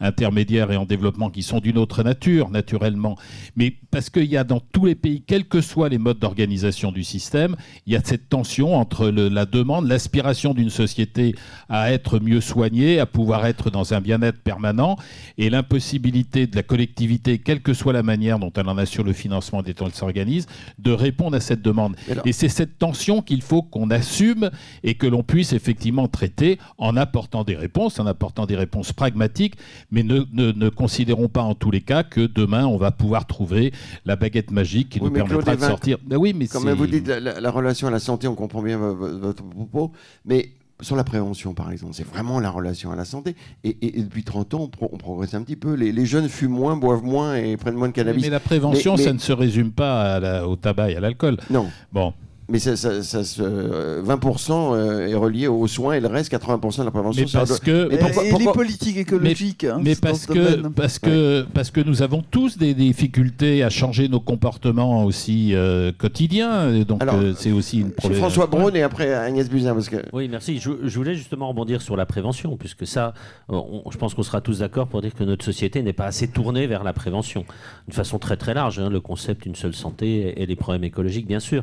intermédiaires et en développement qui sont d'une autre nature, naturellement. Mais parce qu'il y a dans tous les pays, quels que soient les modes d'organisation du système, il y a cette tension entre la demande, l'aspiration d'une société à être mieux soignée, à pouvoir être dans un bien-être permanent, et l'impossibilité de la collectivité, quelle que soit la manière dont elle en assure le financement dont elle s'organise, de répondre à cette demande. Et c'est cette tension qu'il faut qu'on assume et que l'on puisse effectivement traiter en apportant des réponses, en apportant des réponses pragmatiques, mais ne, ne considérons pas en tous les cas que demain on va pouvoir trouver la baguette magique qui nous permettra de sortir. Ben oui, mais comme vous dites, la, relation à la santé, on comprend bien votre propos, mais sur la prévention, par exemple, c'est vraiment la relation à la santé. Et, depuis 30 ans, on, progresse un petit peu. Les, jeunes fument moins, boivent moins et prennent moins de cannabis. Mais la prévention, ça ne se résume pas au tabac et à l'alcool. Non. Bon. Mais ça, 20% euh, est relié aux soins et le reste, 80% de la prévention. Mais parce que, et, les politiques écologiques. Mais, hein, mais parce, que, parce, que, parce que nous avons tous des difficultés à changer nos comportements aussi euh, quotidiens. Donc euh, c'est aussi une problématique. François Braun et après Agnès Buzyn. Parce que... Oui, merci. Je, voulais justement rebondir sur la prévention, puisque ça, je pense qu'on sera tous d'accord pour dire que notre société n'est pas assez tournée vers la prévention. De façon très très large, hein, le concept une seule santé et les problèmes écologiques, bien sûr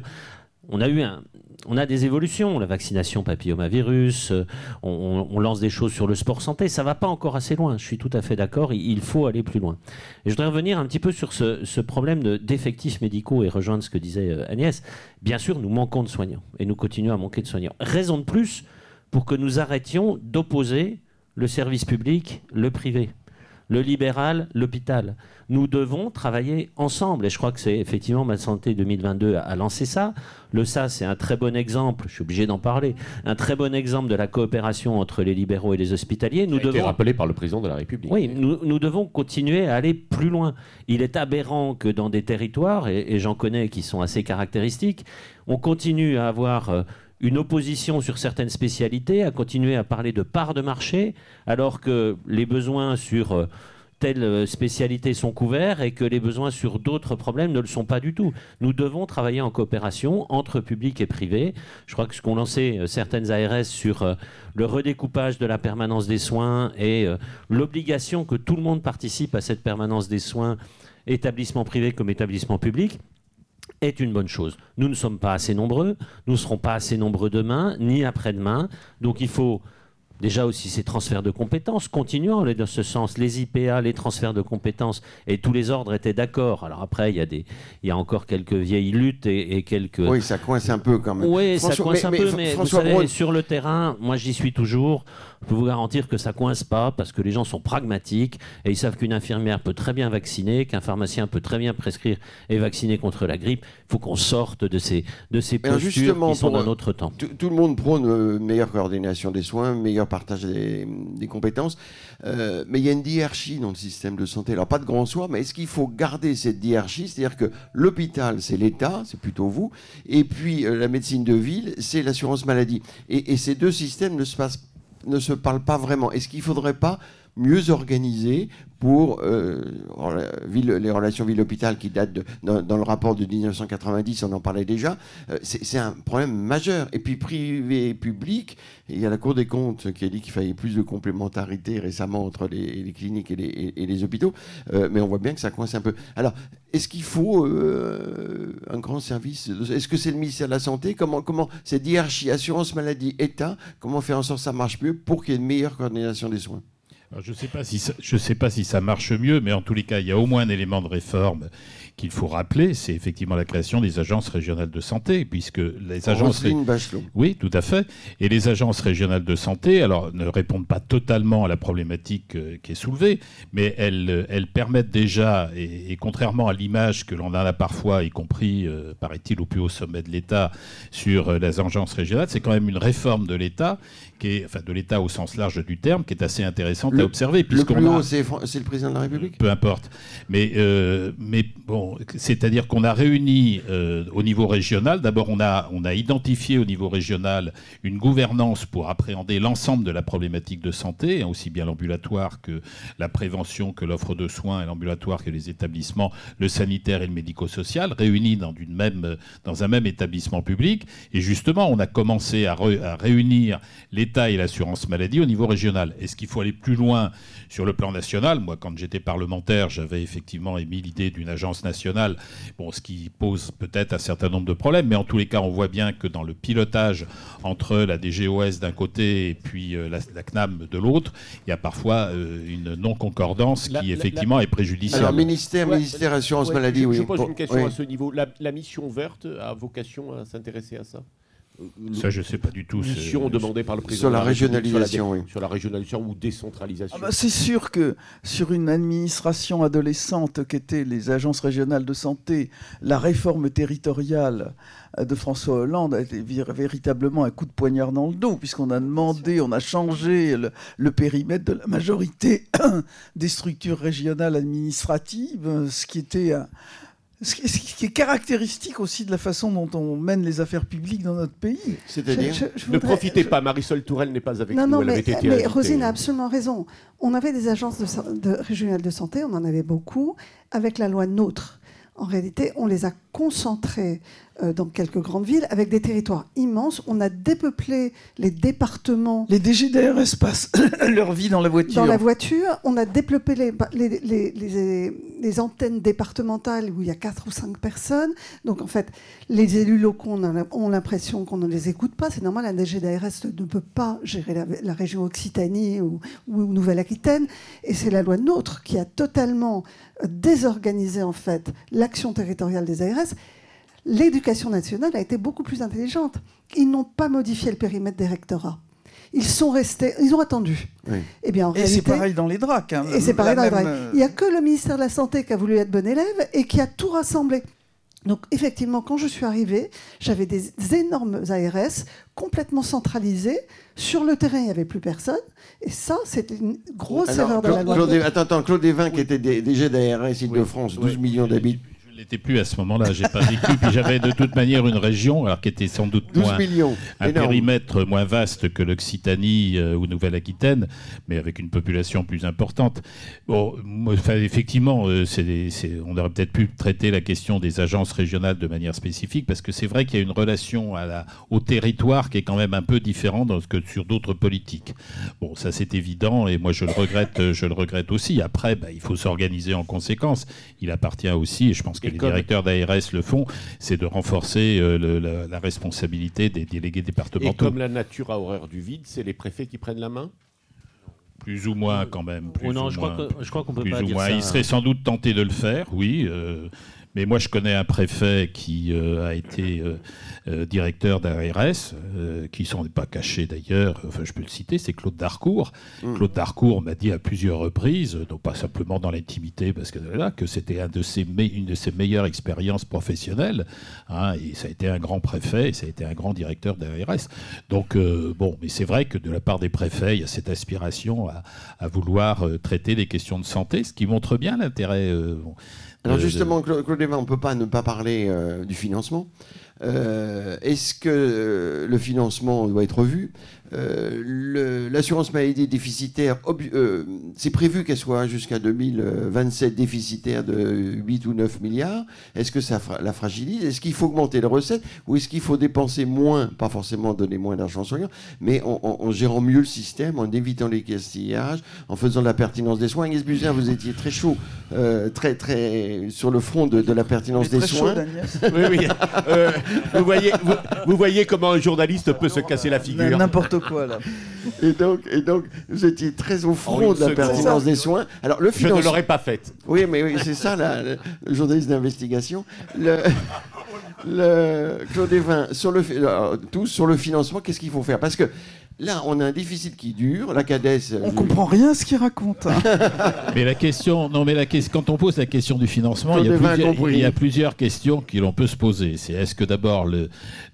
on a eu un, on a des évolutions, la vaccination papillomavirus, euh, on, lance des choses sur le sport santé, ça va pas encore assez loin, je suis tout à fait d'accord, il, faut aller plus loin. Je voudrais revenir un petit peu sur ce, problème d'effectifs médicaux et rejoindre ce que disait euh, Agnès. Bien sûr, nous manquons de soignants et nous continuons à manquer de soignants. Raison de plus pour que nous arrêtions d'opposer le service public, le privé le libéral, l'hôpital. Nous devons travailler ensemble. Et je crois que c'est effectivement Ma Santé 2022 a lancé ça. Le SAS, c'est un très bon exemple, je suis obligé d'en parler, un très bon exemple de la coopération entre les libéraux et les hospitaliers. Nous devons... été rappelé par le président de la République. Oui, nous, devons continuer à aller plus loin. Il est aberrant que dans des territoires, et, j'en connais qui sont assez caractéristiques, on continue à avoir... Euh, une opposition sur certaines spécialités, à continuer à parler de part de marché, alors que les besoins sur euh, telle euh, spécialité sont couverts et que les besoins sur d'autres problèmes ne le sont pas du tout. Nous devons travailler en coopération entre public et privé. Je crois que ce qu'ont lancé euh, certaines ARS sur le redécoupage de la permanence des soins et l'obligation que tout le monde participe à cette permanence des soins, établissement privé comme établissement public, est une bonne chose. Nous ne sommes pas assez nombreux, nous ne serons pas assez nombreux demain, ni après-demain. Donc il faut déjà aussi ces transferts de compétences. Continuons dans ce sens. Les IPA, les transferts de compétences, et tous les ordres étaient d'accord. Alors après, il y, a des, il y a encore quelques vieilles luttes et, quelques... Oui, ça coince un peu quand même. Oui, ça coince un peu, mais vous savez, sur le terrain, moi j'y suis toujours. Je peux vous garantir que ça coince pas parce que les gens sont pragmatiques et ils savent qu'une infirmière peut très bien vacciner, qu'un pharmacien peut très bien prescrire et vacciner contre la grippe. Il faut qu'on sorte de ces, de ces postures qui sont dans notre temps. Tout le monde prône une euh, meilleure coordination des soins, meilleur partage des, compétences. Euh, mais il y a une hiérarchie dans le système de santé. Alors, pas de grand soin, mais est-ce qu'il faut garder cette hiérarchie? C'est-à-dire que l'hôpital, c'est l'État, c'est plutôt vous, et puis euh, la médecine de ville, c'est l'assurance maladie. Et, et, ces deux systèmes ne se, passent, ne se parlent pas vraiment. Est-ce qu'il ne faudrait pas mieux organisé pour euh, les relations ville-hôpital qui datent de, dans, le rapport de 1990, on en parlait déjà, euh, c'est un problème majeur. Et puis privé et public, il y a la Cour des comptes qui a dit qu'il fallait plus de complémentarité récemment entre les, cliniques et les, hôpitaux, euh, mais on voit bien que ça coince un peu. Alors, est-ce qu'il faut un grand service Est-ce que c'est le ministère de la Santé? Comment, comment cette hiérarchie assurance maladie État Comment faire en sorte que ça marche mieux pour qu'il y ait une meilleure coordination des soins? Je ne sais, pas si ça, sais pas si ça marche mieux, mais en tous les cas, il y a au moins un élément de réforme qu'il faut rappeler, c'est effectivement la création des agences régionales de santé, puisque les agences... Oui, tout à fait. Et les agences régionales de santé, alors, ne répondent pas totalement à la problématique euh, qui est soulevée, mais elles, elles permettent déjà, et, contrairement à l'image que l'on en a parfois, y compris, euh, paraît-il, au plus haut sommet de l'État, sur euh, les agences régionales, c'est quand même une réforme de l'État enfin de l'État au sens large du terme, qui est assez intéressante à observer. Le plus haut, c'est le président de la République? Peu importe. Mais, euh, mais bon, c'est-à-dire qu'on a réuni euh, au niveau régional, d'abord on a, on a identifié au niveau régional une gouvernance pour appréhender l'ensemble de la problématique de santé, aussi bien l'ambulatoire que la prévention, que l'offre de soins, et l'ambulatoire que les établissements, le sanitaire et le médico-social, réunis dans, même, dans un même établissement public. Et justement, on a commencé à, à réunir les et l'assurance maladie au niveau régional. Est-ce qu'il faut aller plus loin sur le plan national? Moi, quand j'étais parlementaire, j'avais effectivement émis l'idée d'une agence nationale, bon, ce qui pose peut-être un certain nombre de problèmes, mais en tous les cas, on voit bien que dans le pilotage entre la DGOS d'un côté et puis euh, la, CNAM de l'autre, il y a parfois euh, une non-concordance qui effectivement est préjudiciable. Alors, ministère, ministère Assurance Maladie, oui. Je pose une question à ce niveau. la mission verte a vocation à s'intéresser à ça? Ça, je ne sais pas du tout. Mission demandée par le président. Sur la régionalisation, oui. Sur la régionalisation ou décentralisation. Ah bah, c'est sûr que sur une administration adolescente qu'étaient les agences régionales de santé, la réforme territoriale de François Hollande a été véritablement un coup de poignard dans le dos, puisqu'on a demandé, on a changé le, le périmètre de la majorité des structures régionales administratives, ce qui était un ce qui est caractéristique aussi de la façon dont on mène les affaires publiques dans notre pays. C'est-à-dire Ne profitez pas, Marisol Tourelle n'est pas avec nous. Non, mais, mais Rosine a absolument raison. On avait des agences de, régionales de santé, on en avait beaucoup, avec la loi NOTRe. En réalité, on les a concentrées dans quelques grandes villes, avec des territoires immenses. On a dépeuplé les départements. Les DG d'ARS passent leur vie dans la voiture. Dans la voiture. On a développé les, les, les, antennes départementales où il y a quatre ou cinq personnes. Donc en fait, les élus locaux ont l'impression qu'on ne les écoute pas. C'est normal, un DG d'ARS ne peut pas gérer la, région Occitanie ou, ou Nouvelle-Aquitaine. Et c'est la loi NOTRe qui a totalement désorganisé en fait l'action territoriale des ARS l'éducation nationale a été beaucoup plus intelligente. Ils n'ont pas modifié le périmètre des rectorats. Ils sont restés, ils ont attendu. Eh bien, et c'est pareil dans les DRAC. Hein. et c'est pareil dans les DRAC. Il n'y a que le ministère de la Santé qui a voulu être bon élève et qui a tout rassemblé. Donc effectivement, quand je suis arrivée, j'avais des énormes ARS complètement centralisés. Sur le terrain, il n'y avait plus personne. Et ça, c'était une grosse erreur de la loi. attends, attends, Claude Evin, qui était DG d'ARS Île-de-France, 12 millions d'habitants n'étais plus à ce moment-là. J'ai pas vécu. Puis j'avais de toute manière une région, alors qui était sans doute moins, millions, un périmètre moins vaste que l'Occitanie euh, ou Nouvelle-Aquitaine, mais avec une population plus importante. Bon, effectivement, euh, on aurait peut-être pu traiter la question des agences régionales de manière spécifique, parce que c'est vrai qu'il y a une relation à la, au territoire qui est quand même un peu différente que sur d'autres politiques. Bon, ça c'est évident, et moi je le regrette, je le regrette aussi. Après, bah, il faut s'organiser en conséquence. Il appartient aussi, et je pense que les directeurs d'ARS le font, c'est de renforcer euh, la, responsabilité des délégués départementaux. Et comme la nature a horreur du vide, c'est les préfets qui prennent la main? Plus ou moins quand même. Plus non, je, Crois je crois qu'on peut pas dire moins. ça. Il serait sans doute tenté de le faire, oui. Euh, mais moi, je connais un préfet qui euh, a été euh, euh, directeur d'ARS, qui s'en est pas caché d'ailleurs, enfin je peux le citer, c'est Claude Darcourt. Mmh. Claude Darcourt m'a dit à plusieurs reprises, donc pas simplement dans l'intimité, parce que là, que c'était un de ses une de ses meilleures expériences professionnelles. Hein, et ça a été un grand préfet, et ça a été un grand directeur d'ARS. Donc, bon, mais c'est vrai que de la part des préfets, il y a cette aspiration à, à vouloir traiter les questions de santé, ce qui montre bien l'intérêt. Alors justement, Claude On ne peut pas ne pas parler euh, du financement. Euh, Est-ce que euh, le financement doit être revu euh, L'assurance maladie déficitaire, euh, c'est prévu qu'elle soit jusqu'à 2027 déficitaire de 8 ou 9 milliards. Est-ce que ça la fragilise? Est-ce qu'il faut augmenter les recettes ou est-ce qu'il faut dépenser moins, pas forcément donner moins d'argent aux soignants, mais en, en, en, gérant mieux le système, en évitant les castillages, en faisant de la pertinence des soins? Agnès Buzyn, vous étiez très chaud, euh, très, très sur le front de, de la pertinence des soins? Chaud, oui, oui. Euh, vous, voyez, vous, vous, voyez comment un journaliste peut se casser la figure. N'importe quoi, là. Et donc, et donc, vous étiez très au front de la pertinence des soins. Alors, le finance... Je ne l'aurais pas faite. Oui, mais oui, c'est ça, là, le, le journaliste d'investigation. Le... Le Claude Evin, sur le, alors, tous sur le financement, qu'est-ce qu'il faut faire? Parce que là, on a un déficit qui dure. La CADES. On ne comprend rien à ce qu'il raconte. Hein. mais la question, non, mais la, quand on pose la question du financement, il y, a plusieurs, il y, a plusieurs, questions que l'on peut se poser. C'est est-ce que d'abord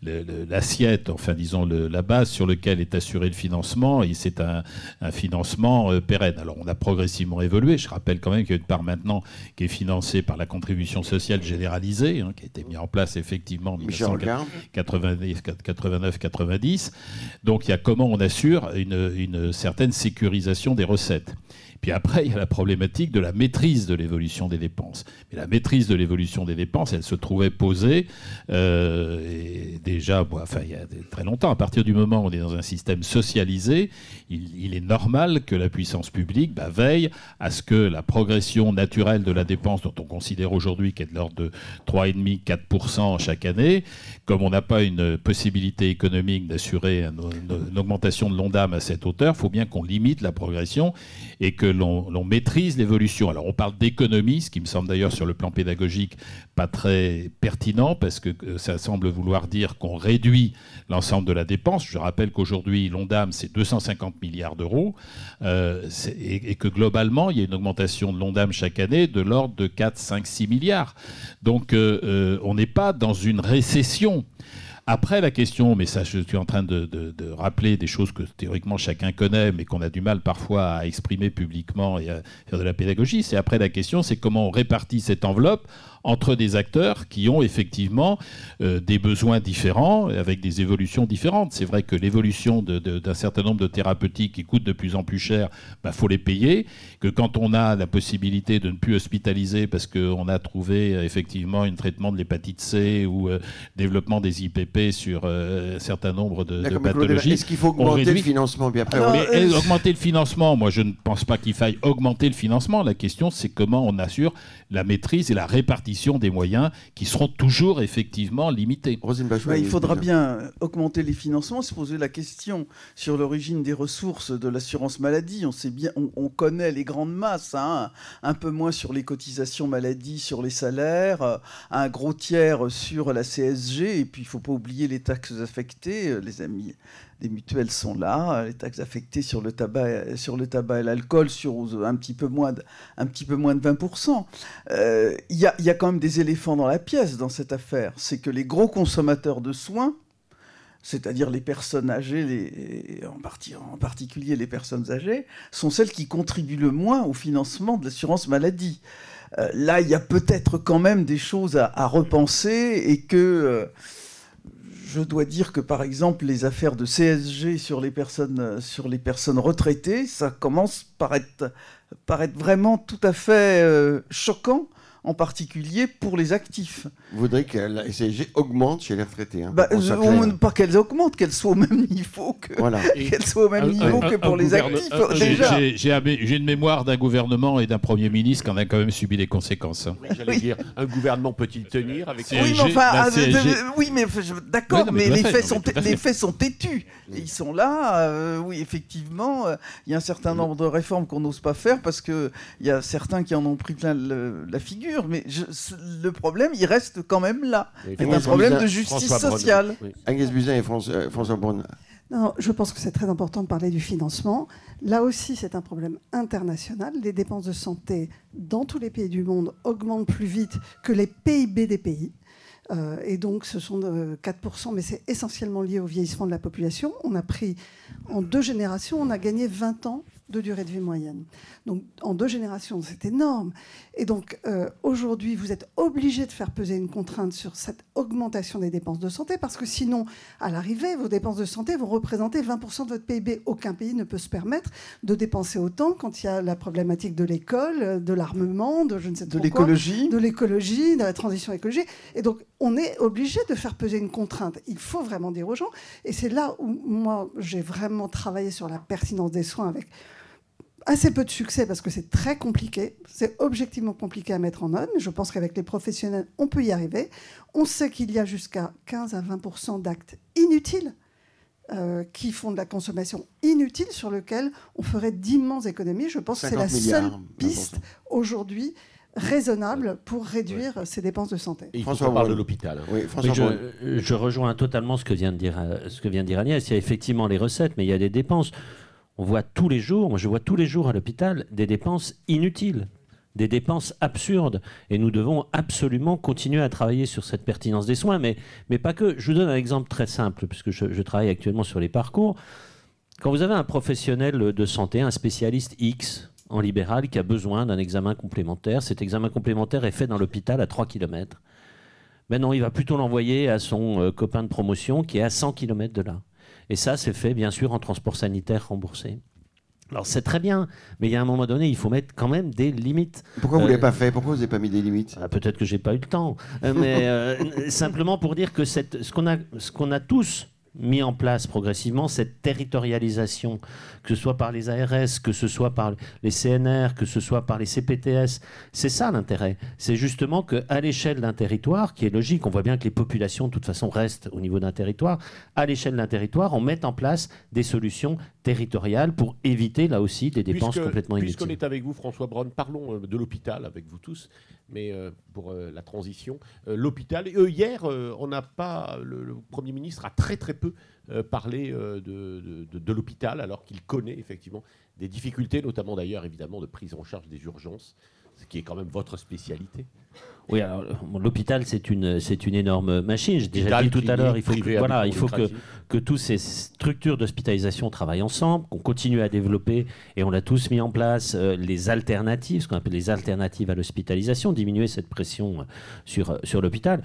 l'assiette, enfin disons le, la base sur laquelle est assuré le financement, c'est un, un, financement euh, pérenne. Alors on a progressivement évolué. Je rappelle quand même qu'il y a une part maintenant qui est financée par la contribution sociale généralisée, hein, qui a été mise en place effectivement en 1989-90. Donc il y a comment on assure une, certaine sécurisation des recettes. Puis après, il y a la problématique de la maîtrise de l'évolution des dépenses. Mais la maîtrise de l'évolution des dépenses, elle se trouvait posée euh, déjà, il y a très longtemps. À partir du moment où on est dans un système socialisé, il, est normal que la puissance publique bah, veille à ce que la progression naturelle de la dépense, dont on considère aujourd'hui qu'elle est de l'ordre de 3,5-4% chaque année, comme on n'a pas une possibilité économique d'assurer une, une, augmentation de l'ONDAM à cette hauteur, il faut bien qu'on limite la progression et que l'on maîtrise l'évolution. Alors on parle d'économie, ce qui me semble d'ailleurs sur le plan pédagogique pas très pertinent, parce que ça semble vouloir dire qu'on réduit l'ensemble de la dépense. Je rappelle qu'aujourd'hui, l'ONDAM, c'est 250 milliards d'euros, euh, et, que globalement, il y a une augmentation de l'ONDAM chaque année de l'ordre de 4, 5, 6 milliards. Donc euh, euh, on n'est pas dans une récession. Après, la question, mais ça, je suis en train de, de, de rappeler des choses que théoriquement chacun connaît, mais qu'on a du mal parfois à exprimer publiquement et à faire de la pédagogie, c'est après la question, c'est comment on répartit cette enveloppe entre des acteurs qui ont effectivement euh, des besoins différents, avec des évolutions différentes. C'est vrai que l'évolution d'un certain nombre de thérapeutiques qui coûtent de plus en plus cher, il bah, faut les payer. Que quand on a la possibilité de ne plus hospitaliser parce qu'on a trouvé euh, effectivement un traitement de l'hépatite C ou euh, développement des IPP sur euh, un certain nombre de, de pathologies. Est-ce qu'il faut augmenter le financement bien après Alors, Mais, Augmenter le financement, moi je ne pense pas qu'il faille augmenter le financement. La question c'est comment on assure la maîtrise et la répartition des moyens qui seront toujours effectivement limités. Bah, il faudra bien augmenter les financements, se poser la question sur l'origine des ressources de l'assurance maladie. On sait bien, on, on, connaît les grandes masses, hein, un peu moins sur les cotisations maladie, sur les salaires, un gros tiers sur la CSG, et puis il ne faut pas oublier les taxes affectées, les amis les mutuelles sont là, les taxes affectées sur le tabac, sur le tabac et l'alcool sur un petit peu moins de, un petit peu moins de 20%. Il euh, y, a, y, a, quand même des éléphants dans la pièce dans cette affaire. C'est que les gros consommateurs de soins, c'est-à-dire les personnes âgées, les, en, particulier les personnes âgées, sont celles qui contribuent le moins au financement de l'assurance maladie. Euh, là, il y a peut-être quand même des choses à, repenser et que... Euh, je dois dire que par exemple les affaires de CSG sur les personnes, sur les personnes retraitées, ça commence par être, par être vraiment tout à fait euh, choquant en particulier pour les actifs. Vous voudrez que la CSG augmente chez les retraités hein, bah, on, Pas qu'elles augmentent, qu'elles soient au même niveau que, voilà. qu'elles soient au même niveau un, que pour les actifs. J'ai une mémoire d'un gouvernement et d'un Premier ministre qui en a quand même subi les conséquences. Oui, J'allais oui. dire, un gouvernement peut-il tenir avec CSG, oui, mais enfin, CSG... oui, mais d'accord, oui, mais, mais les, fait, faits sont, les faits sont têtus. Ils sont là, euh, oui, effectivement, euh, il y a un certain nombre de réformes qu'on n'ose pas faire parce qu'il y a certains qui en ont pris plein le, la figure mais je, le problème, il reste quand même là. C'est un problème Buzyn, de justice François sociale. Oui. Agnès Buzyn et François, euh, François Braun. Non, je pense que c'est très important de parler du financement. Là aussi, c'est un problème international. Les dépenses de santé dans tous les pays du monde augmentent plus vite que les PIB des pays. Euh, et donc, ce sont de 4%, mais c'est essentiellement lié au vieillissement de la population. On a pris, en deux générations, on a gagné 20 ans de durée de vie moyenne. Donc en deux générations, c'est énorme. Et donc euh, aujourd'hui, vous êtes obligé de faire peser une contrainte sur cette augmentation des dépenses de santé, parce que sinon, à l'arrivée, vos dépenses de santé vont représenter 20% de votre PIB. Aucun pays ne peut se permettre de dépenser autant quand il y a la problématique de l'école, de l'armement, de je ne sais de l'écologie, de l'écologie, de la transition écologique. Et donc on est obligé de faire peser une contrainte. Il faut vraiment dire aux gens. Et c'est là où moi j'ai vraiment travaillé sur la pertinence des soins avec assez peu de succès parce que c'est très compliqué. C'est objectivement compliqué à mettre en œuvre, mais je pense qu'avec les professionnels, on peut y arriver. On sait qu'il y a jusqu'à 15 à 20% d'actes inutiles euh, qui font de la consommation inutile sur lequel on ferait d'immenses économies. Je pense que c'est la seule piste aujourd'hui raisonnable pour réduire ces dépenses de santé. Et François parle de l'hôpital. Oui, je, je, rejoins totalement ce que vient de dire, ce que vient de dire Agnès. Il y a effectivement les recettes, mais il y a des dépenses on voit tous les jours, moi je vois tous les jours à l'hôpital des dépenses inutiles, des dépenses absurdes. Et nous devons absolument continuer à travailler sur cette pertinence des soins, mais, pas que. Je vous donne un exemple très simple, puisque je, travaille actuellement sur les parcours. Quand vous avez un professionnel de santé, un spécialiste X en libéral qui a besoin d'un examen complémentaire, cet examen complémentaire est fait dans l'hôpital à 3 km. Maintenant, il va plutôt l'envoyer à son euh, copain de promotion qui est à 100 km de là. Et ça, c'est fait bien sûr en transport sanitaire remboursé. Alors c'est très bien, mais il y a un moment donné, il faut mettre quand même des limites. Pourquoi vous ne l'avez euh, pas fait? Pourquoi vous n'avez pas mis des limites? Ah, Peut-être que j'ai pas eu le temps, euh, mais euh, simplement pour dire que cette, ce qu'on a, ce qu'on a tous mis en place progressivement cette territorialisation, que ce soit par les ARS, que ce soit par les CNR, que ce soit par les CPTS. C'est ça l'intérêt. C'est justement qu'à l'échelle d'un territoire, qui est logique, on voit bien que les populations de toute façon restent au niveau d'un territoire, à l'échelle d'un territoire, on met en place des solutions territoriales pour éviter là aussi des dépenses complètement inutiles. Puisqu'on est avec vous, François Braun, parlons euh, de l'hôpital avec vous tous, mais euh, pour euh, la transition. L'hôpital, hier, on n'a pas, le Premier ministre a très très peu euh, parler euh, de, l'hôpital alors qu'il connaît effectivement des difficultés, notamment d'ailleurs évidemment de prise en charge des urgences, ce qui est quand même votre spécialité. Oui, alors l'hôpital c'est une c'est une énorme machine. J'ai déjà dit tout à l'heure, il faut que, voilà, il faut que que toutes ces structures d'hospitalisation travaillent ensemble, qu'on continue à développer et on l'a tous mis en place euh, les alternatives, ce qu'on appelle les alternatives à l'hospitalisation, diminuer cette pression sur sur l'hôpital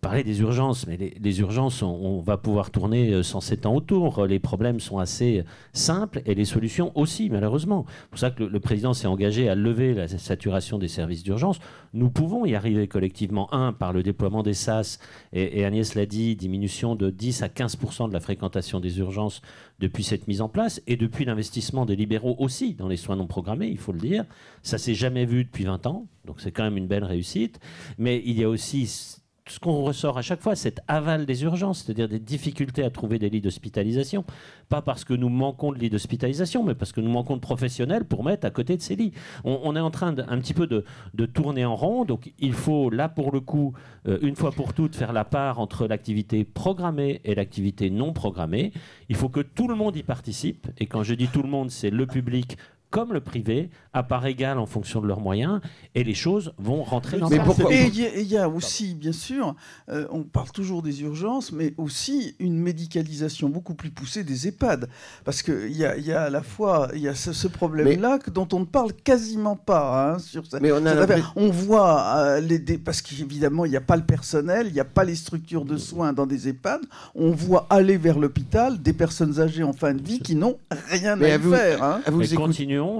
parler des urgences, mais les, urgences, on, va pouvoir tourner 107 euh, ans autour. Les problèmes sont assez simples et les solutions aussi, malheureusement. C'est pour ça que le, président s'est engagé à lever la saturation des services d'urgence. Nous pouvons y arriver collectivement. Un, par le déploiement des SAS, et, Agnès l'a dit, diminution de 10 à 15 de la fréquentation des urgences depuis cette mise en place, et depuis l'investissement des libéraux aussi dans les soins non programmés, il faut le dire. Ça s'est jamais vu depuis 20 ans, donc c'est quand même une belle réussite. Mais il y a aussi ce qu'on ressort à chaque fois, cet aval des urgences, c'est-à-dire des difficultés à trouver des lits d'hospitalisation. Pas parce que nous manquons de lits d'hospitalisation, mais parce que nous manquons de professionnels pour mettre à côté de ces lits. On, est en train un petit peu de, tourner en rond, donc il faut là pour le coup, euh, une fois pour toutes, faire la part entre l'activité programmée et l'activité non programmée. Il faut que tout le monde y participe, et quand je dis tout le monde, c'est le public, comme le privé, à part égale en fonction de leurs moyens, et les choses vont rentrer dans mais pourquoi, Et il y, a aussi, bien sûr, euh, on parle toujours des urgences, mais aussi une médicalisation beaucoup plus poussée des EHPAD. Parce qu'il y a, y a à la fois il y a ce, problème-là dont on ne parle quasiment pas. Hein, sur mais on, a on voit euh, les... Parce qu'évidemment, il n'y a pas le personnel, il n'y a pas les structures de soins dans des EHPAD. On voit aller vers l'hôpital des personnes âgées en fin de vie qui n'ont rien à, faire. Hein. À vous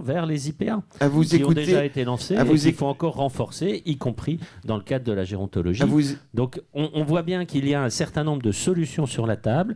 vers les IPA vous qui ont déjà été lancés et qu'il faut encore renforcer, y compris dans le cadre de la gérontologie. Donc on voit bien qu'il y a un certain nombre de solutions sur la table.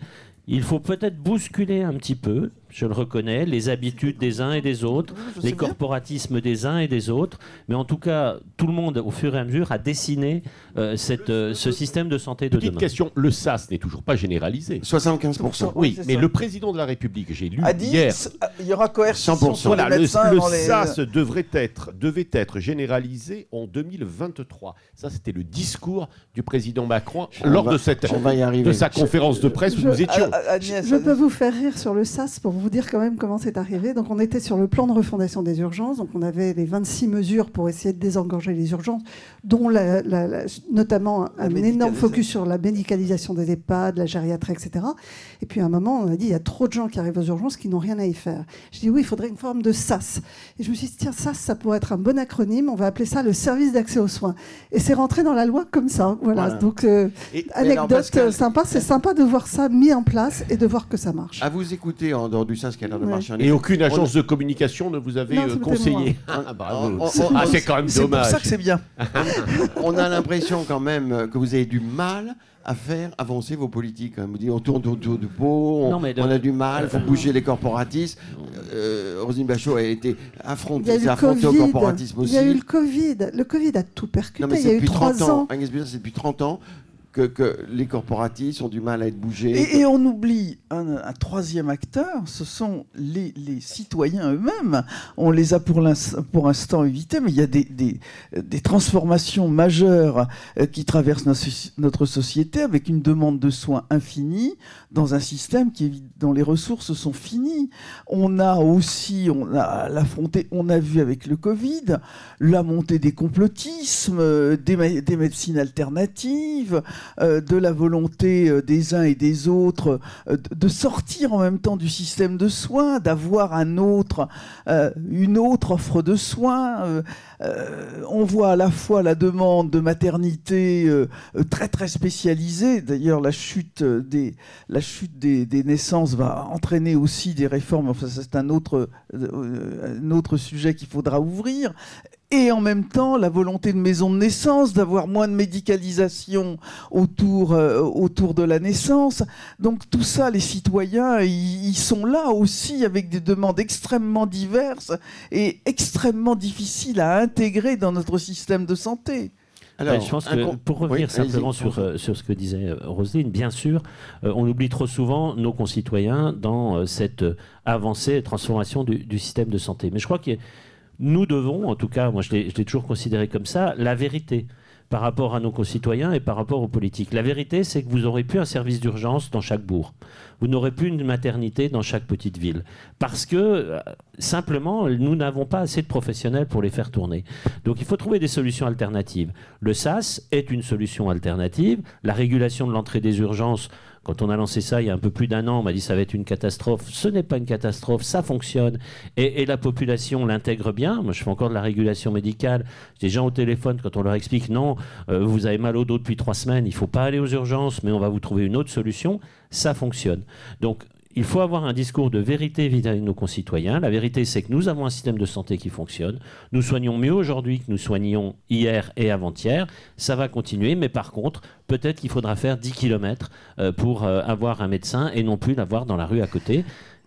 Il faut peut-être bousculer un petit peu je le reconnais, les habitudes des uns et des autres, les corporatismes des uns et des autres. Mais en tout cas, tout le monde, au fur et à mesure, a dessiné euh, cette, euh, ce système de santé de Petite question, le SAS n'est toujours pas généralisé. 75%. Oui, mais le président de la République, j'ai lu hier... Il y aura coercition sur voilà, le, SAS devrait être, devait être généralisé en 2023. Ça, c'était le discours du président Macron lors de, cette, de sa conférence de presse où nous étions. je peux vous faire rire sur le SAS pour vous vous dire quand même comment c'est arrivé. Donc on était sur le plan de refondation des urgences. Donc on avait les 26 mesures pour essayer de désengorger les urgences, dont notamment un énorme focus sur la médicalisation des EHPAD, la gériatrie, etc. Et puis à un moment, on a dit il y a trop de gens qui arrivent aux urgences qui n'ont rien à y faire. Je dis oui, il faudrait une forme de SAS. Et je me suis dit tiens, SAS, ça pourrait être un bon acronyme. On va appeler ça le service d'accès aux soins. Et c'est rentré dans la loi comme ça. Voilà. Donc euh, anecdote sympa, c'est sympa de voir ça mis en place et de voir que ça marche. À vous écouter en dehors SAS, qui a l'air de marcher. Et aucune agence de communication ne vous avait euh, conseillé. Ah, ah, c'est quand même dommage. C'est pour ça que c'est bien. on a l'impression quand même que vous avez du mal à faire avancer vos politiques. Hein. Vous dites on tourne autour du pot, on, a du mal, il faut bouger les corporatistes. Euh, Rosine Bachot a été affrontée, au corporatisme aussi. Il y a eu le Covid. Le Covid a tout percuté. il y a eu trois ans. C'est depuis 30 ans que, les corporatistes ont du mal à être bougés. Et, on oublie un, troisième acteur, ce sont les, citoyens eux-mêmes. On les a pour l'instant évités, mais il y a des, des, transformations majeures euh, qui traversent notre société avec une demande de soins infinie dans un système qui, dont les ressources sont finies. On a aussi, on a l'affronté, on a vu avec le Covid, la montée des complotismes, euh, des, des médecines alternatives, de la volonté euh, des uns et des autres euh, de sortir en même temps du système de soins, d'avoir un autre, une autre offre de soins. on voit à la fois la demande de maternité très très spécialisée. D'ailleurs, la chute des naissances va entraîner aussi des réformes. Enfin, c'est un autre sujet qu'il faudra ouvrir et en même temps la volonté de maison de naissance, d'avoir moins de médicalisation autour, euh, autour de la naissance. Donc tout ça, les citoyens, ils sont là aussi avec des demandes extrêmement diverses et extrêmement difficiles à intégrer dans notre système de santé. Alors, je pense que pour revenir simplement sur, euh, sur ce que disait euh, Roselyne, bien sûr, on oublie trop souvent nos concitoyens dans cette avancée et transformation du, du système de santé. Mais je crois qu'il y a nous devons, en tout cas, moi je l'ai toujours considéré comme ça, la vérité par rapport à nos concitoyens et par rapport aux politiques. La vérité, c'est que vous n'aurez plus un service d'urgence dans chaque bourg. Vous n'aurez plus une maternité dans chaque petite ville. Parce que, euh, simplement, nous n'avons pas assez de professionnels pour les faire tourner. Donc il faut trouver des solutions alternatives. Le SAS est une solution alternative. La régulation de l'entrée des urgences, quand on a lancé ça il y a un peu plus d'un an, on m'a dit ça va être une catastrophe. Ce n'est pas une catastrophe, ça fonctionne. Et, la population l'intègre bien. Moi, je fais encore de la régulation médicale. J'ai des gens au téléphone, quand on leur explique non, euh, vous avez mal au dos depuis trois semaines, il ne faut pas aller aux urgences, mais on va vous trouver une autre solution, ça fonctionne. Donc, il faut avoir un discours de vérité vis-à-vis de nos concitoyens. La vérité, c'est que nous avons un système de santé qui fonctionne. Nous soignons mieux aujourd'hui que nous soignions hier et avant-hier. Ça va continuer, mais par contre, peut-être qu'il faudra faire 10 km euh, pour euh, avoir un médecin et non plus l'avoir dans la rue à côté.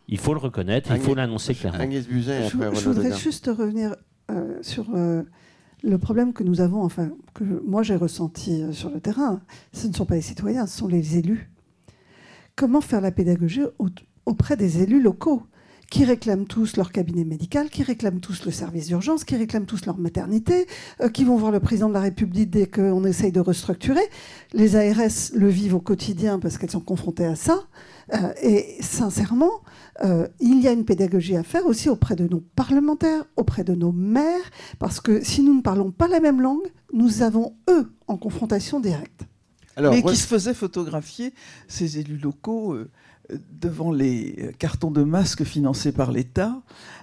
Il faut le reconnaître, il faut l'annoncer clairement. je, voudrais juste revenir euh, sur le problème que nous avons, enfin, que moi j'ai ressenti sur le terrain. Ce ne sont pas les citoyens, ce sont les élus comment faire la pédagogie auprès des élus locaux qui réclament tous leur cabinet médical, qui réclament tous le service d'urgence, qui réclament tous leur maternité, euh, qui vont voir le président de la République dès qu'on essaye de restructurer. Les ARS le vivent au quotidien parce qu'elles sont confrontées à ça. Euh, et sincèrement, euh, il y a une pédagogie à faire aussi auprès de nos parlementaires, auprès de nos maires, parce que si nous ne parlons pas la même langue, nous avons eux en confrontation directe mais qui se faisaient photographier, ces élus locaux, euh, devant les euh, cartons de masques financés par l'État.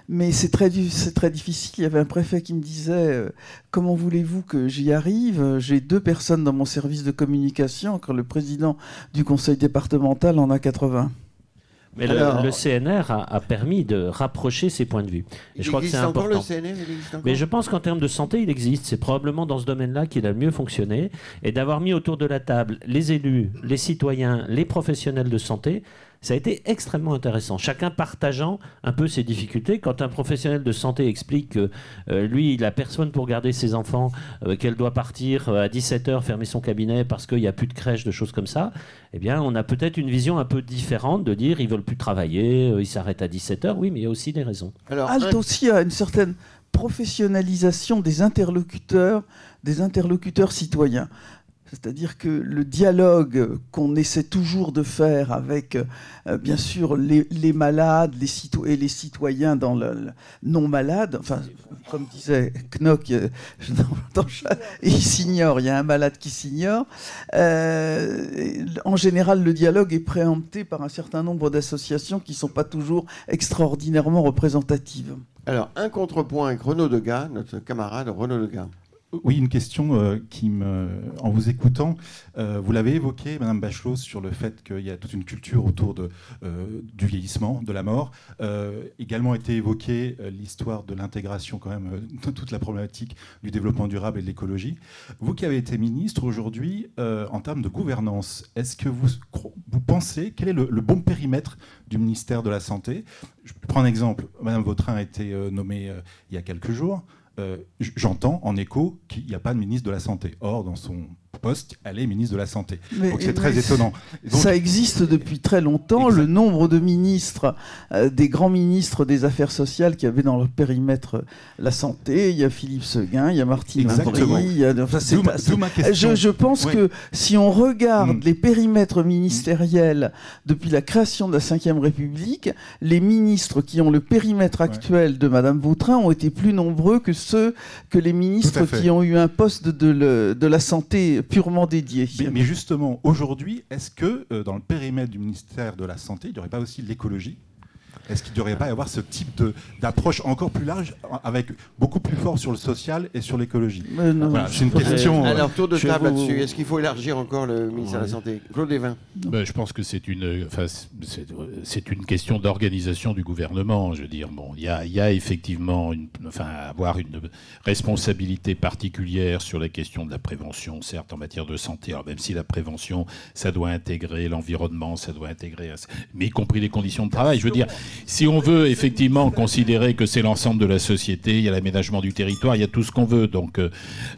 Mais c'est très, très difficile. Il y avait un préfet qui me disait euh, Comment voulez-vous que j'y arrive? J'ai deux personnes dans mon service de communication, quand le président du conseil départemental en a 80. Mais le, CNR a, permis de rapprocher ces points de vue. Et je crois que c'est important. Le CNR, Mais je pense qu'en termes de santé, il existe. C'est probablement dans ce domaine-là qu'il a le mieux fonctionné. Et d'avoir mis autour de la table les élus, les citoyens, les professionnels de santé, ça a été extrêmement intéressant. Chacun partageant un peu ses difficultés. Quand un professionnel de santé explique que euh, lui, il n'a personne pour garder ses enfants, euh, qu'elle doit partir euh, à 17h, fermer son cabinet parce qu'il n'y a plus de crèche, de choses comme ça, eh bien, on a peut-être une vision un peu différente de dire ils veulent plus travailler, ils s'arrêtent à 17h. Oui, mais il y a aussi des raisons. Alors, Alt aussi a une certaine professionnalisation des interlocuteurs, des interlocuteurs citoyens C'est-à-dire que le dialogue qu'on essaie toujours de faire avec, euh, bien sûr, les, malades les et les citoyens dans le, non malades, enfin, comme disait Knock, euh, il s'ignore, il y a un malade qui s'ignore. Euh, en général, le dialogue est préempté par un certain nombre d'associations qui ne sont pas toujours extraordinairement représentatives. Alors, un contrepoint avec Renaud Degas, notre camarade Renaud Degas. Oui, une question euh, qui en vous écoutant, euh, vous l'avez évoqué, Madame Bachelot, sur le fait qu'il y a toute une culture autour euh, du vieillissement, de la mort. également été évoquée l'histoire de l'intégration, quand même, de toute la problématique du développement durable et de l'écologie. Vous qui avez été ministre aujourd'hui, en termes de gouvernance, est-ce que vous, vous pensez quel est le, le, bon périmètre du ministère de la Santé? Je prends un exemple. Madame Vautrin a été nommée il y a quelques jours. Euh, j'entends en écho qu'il n'y a pas de ministre de la Santé. Or, dans son poste, elle est ministre de la Santé. donc c'est très étonnant. ça existe depuis très longtemps. Le nombre de ministres, euh, des grands ministres des Affaires sociales qui avaient dans leur périmètre la santé, il y a Philippe Seguin, il y a Martine Aubry, je, pense que si on regarde mm. les périmètres ministériels depuis la création de la Ve République, les ministres qui ont le périmètre actuel de Madame Vautrin ont été plus nombreux que ceux que les ministres qui ont eu un poste de, de la santé purement dédié. Mais, justement, aujourd'hui, est-ce que euh, dans le périmètre du ministère de la Santé, il n'y aurait pas aussi l'écologie? Est-ce qu'il ne devrait pas y avoir ce type d'approche encore plus large, avec beaucoup plus fort sur le social et sur l'écologie? C'est une question. Euh, Alors, tour de table là-dessus. Est-ce qu'il faut élargir encore le ministère de la Santé? Claude Desvins ben, Je pense que c'est une, enfin, c'est une question d'organisation du gouvernement. Je veux dire, bon, il y a, y a, effectivement, une, enfin, avoir une responsabilité particulière sur la question de la prévention, certes, en matière de santé. Alors, même si la prévention, ça doit intégrer l'environnement, ça doit intégrer, mais y compris les conditions de travail. Je veux dire, si on veut effectivement considérer que c'est l'ensemble de la société, il y a l'aménagement du territoire, il y a tout ce qu'on veut. Donc euh,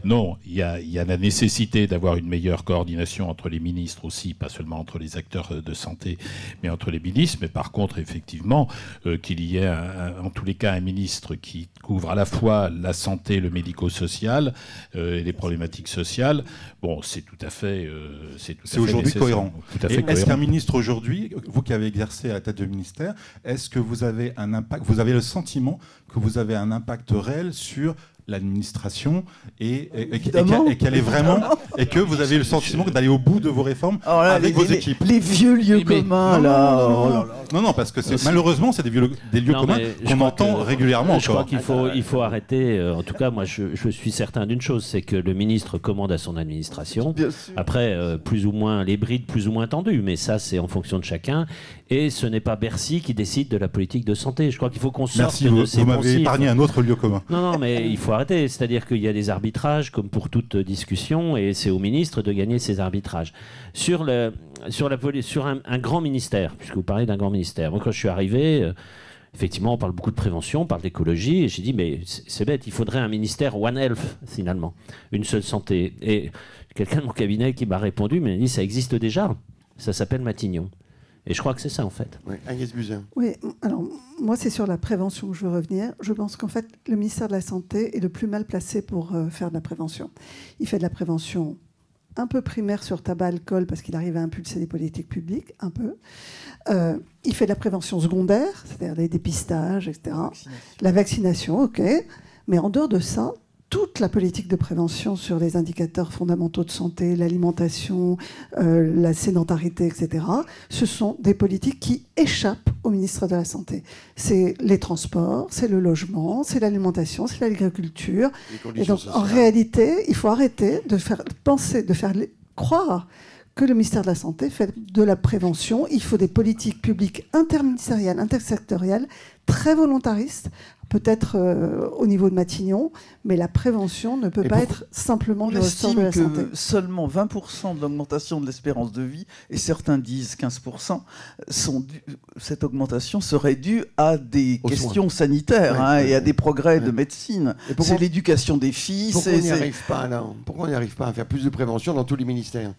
non, il y, a, la nécessité d'avoir une meilleure coordination entre les ministres aussi, pas seulement entre les acteurs de santé, mais entre les ministres. Mais par contre, effectivement, euh, qu'il y ait en tous les cas un ministre qui couvre à la fois la santé, le médico-social euh, et les problématiques sociales, bon, c'est tout à fait... c'est aujourd'hui cohérent. Est-ce qu'un ministre aujourd'hui, vous qui avez exercé à la tête de ministère, est-ce que vous avez un impact, vous avez le sentiment que vous avez un impact réel sur l'administration et, et, qu'elle est vraiment et que vous avez le sentiment d'aller au bout de vos réformes avec vos équipes. Les vieux lieux communs là. Non, non, parce que malheureusement c'est des, des, lieux communs qu'on entend régulièrement. Je crois qu'il faut, il faut arrêter. Euh, en tout cas, moi, je, je suis certain d'une chose, c'est que le ministre commande à son administration. Après, euh, plus ou moins les brides, plus ou moins tendues, mais ça, c'est en fonction de chacun. Et ce n'est pas Bercy qui décide de la politique de santé. Je crois qu'il faut qu'on sorte Merci, vous, vous m'avez épargné un autre lieu commun. Non, non, mais il faut arrêter. C'est-à-dire qu'il y a des arbitrages, comme pour toute discussion, et c'est au ministre de gagner ces arbitrages. Sur, le, sur, la, sur un, grand ministère, puisque vous parlez d'un grand ministère. Moi, quand je suis arrivé, euh, effectivement, on parle beaucoup de prévention, on parle d'écologie, et j'ai dit, mais c'est bête, il faudrait un ministère One Health, finalement, une seule santé. Et quelqu'un de mon cabinet qui m'a répondu, mais il dit, ça existe déjà, ça s'appelle Matignon. Et je crois que c'est ça, en fait. Oui, Agnès Buzyn. Oui, alors moi, c'est sur la prévention que je veux revenir. Je pense qu'en fait, le ministère de la Santé est le plus mal placé pour euh, faire de la prévention. Il fait de la prévention un peu primaire sur tabac, alcool, parce qu'il arrive à impulser des politiques publiques, un peu. Euh, il fait de la prévention secondaire, c'est-à-dire les dépistages, etc. La vaccination, ok. Mais en dehors de ça, toute la politique de prévention sur les indicateurs fondamentaux de santé, l'alimentation, euh, la sédentarité, etc., ce sont des politiques qui échappent au ministre de la Santé. C'est les transports, c'est le logement, c'est l'alimentation, c'est l'agriculture. Et donc, en réalité, il faut arrêter de faire penser, de faire croire que le ministère de la Santé fait de la prévention. Il faut des politiques publiques interministérielles, intersectorielles, très volontaristes, peut-être euh, au niveau de Matignon, mais la prévention ne peut pas être simplement le ressort de la santé. que seulement 20% de l'augmentation de l'espérance de vie, et certains disent 15%, sont cette augmentation serait due à des questions sanitaires hein, et à des progrès de médecine. C'est l'éducation des filles. Pourquoi on n'y arrive pas Pourquoi on n'y arrive pas à faire plus de prévention dans tous les ministères?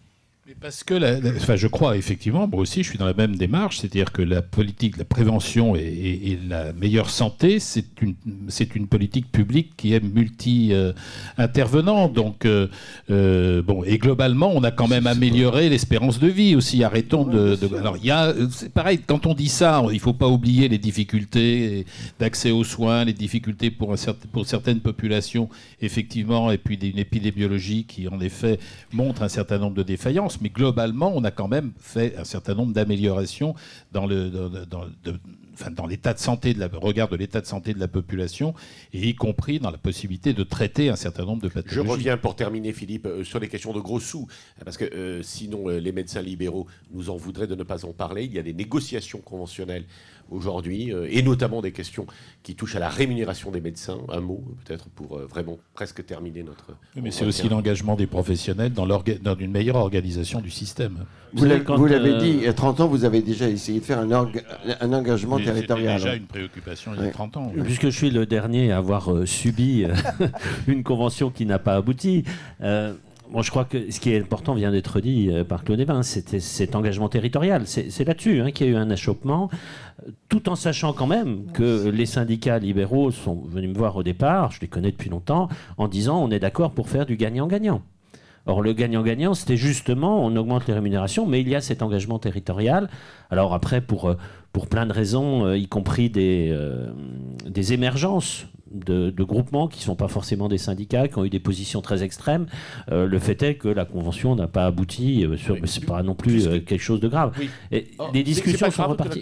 Parce que, la, enfin, je crois effectivement, moi aussi, je suis dans la même démarche, c'est-à-dire que la politique, la prévention et, et, la meilleure santé, c'est une, c'est une politique publique qui est multi-intervenant. Donc, euh, euh, bon, et globalement, on a quand même amélioré l'espérance de vie aussi. Arrêtons de, de, Alors, il y a, c'est pareil, quand on dit ça, il faut pas oublier les difficultés d'accès aux soins, les difficultés pour, un certain, pour certaines populations, effectivement, et puis une épidémiologie qui, en effet, montre un certain nombre de défaillances mais globalement, on a quand même fait un certain nombre d'améliorations dans le, dans, l'état de santé, de la, regard de l'état de santé de la population, et y compris dans la possibilité de traiter un certain nombre de pathologies. Je reviens pour terminer, Philippe, euh, sur les questions de gros sous, parce que euh, sinon euh, les médecins libéraux nous en voudraient de ne pas en parler. Il y a des négociations conventionnelles aujourd'hui, euh, et notamment des questions qui touchent à la rémunération des médecins. Un mot peut-être pour euh, vraiment presque terminer notre... mais c'est aussi l'engagement des professionnels dans, dans, une meilleure organisation du système. Vous l'avez euh, dit, il y a 30 ans, vous avez déjà essayé de faire un, un engagement territorial. C'était déjà une préoccupation il y a 30 ans. Puisque je suis le dernier à avoir subi une convention qui n'a pas abouti, Bon, je crois que ce qui est important vient d'être dit euh, par Claude Evin, c'était cet engagement territorial. C'est là-dessus hein, qu'il y a eu un achoppement, tout en sachant quand même que les syndicats libéraux sont venus me voir au départ, je les connais depuis longtemps, en disant on est d'accord pour faire du gagnant-gagnant. Or, le gagnant-gagnant, c'était justement, on augmente les rémunérations, mais il y a cet engagement territorial. Alors après, pour, euh, pour plein de raisons, euh, y compris des, des émergences de, groupements qui ne sont pas forcément des syndicats, qui ont eu des positions très extrêmes. Euh, le fait est que la convention n'a pas abouti, euh, sur, c'est pas non plus euh, quelque chose de grave. Et oh, les discussions sont reparties.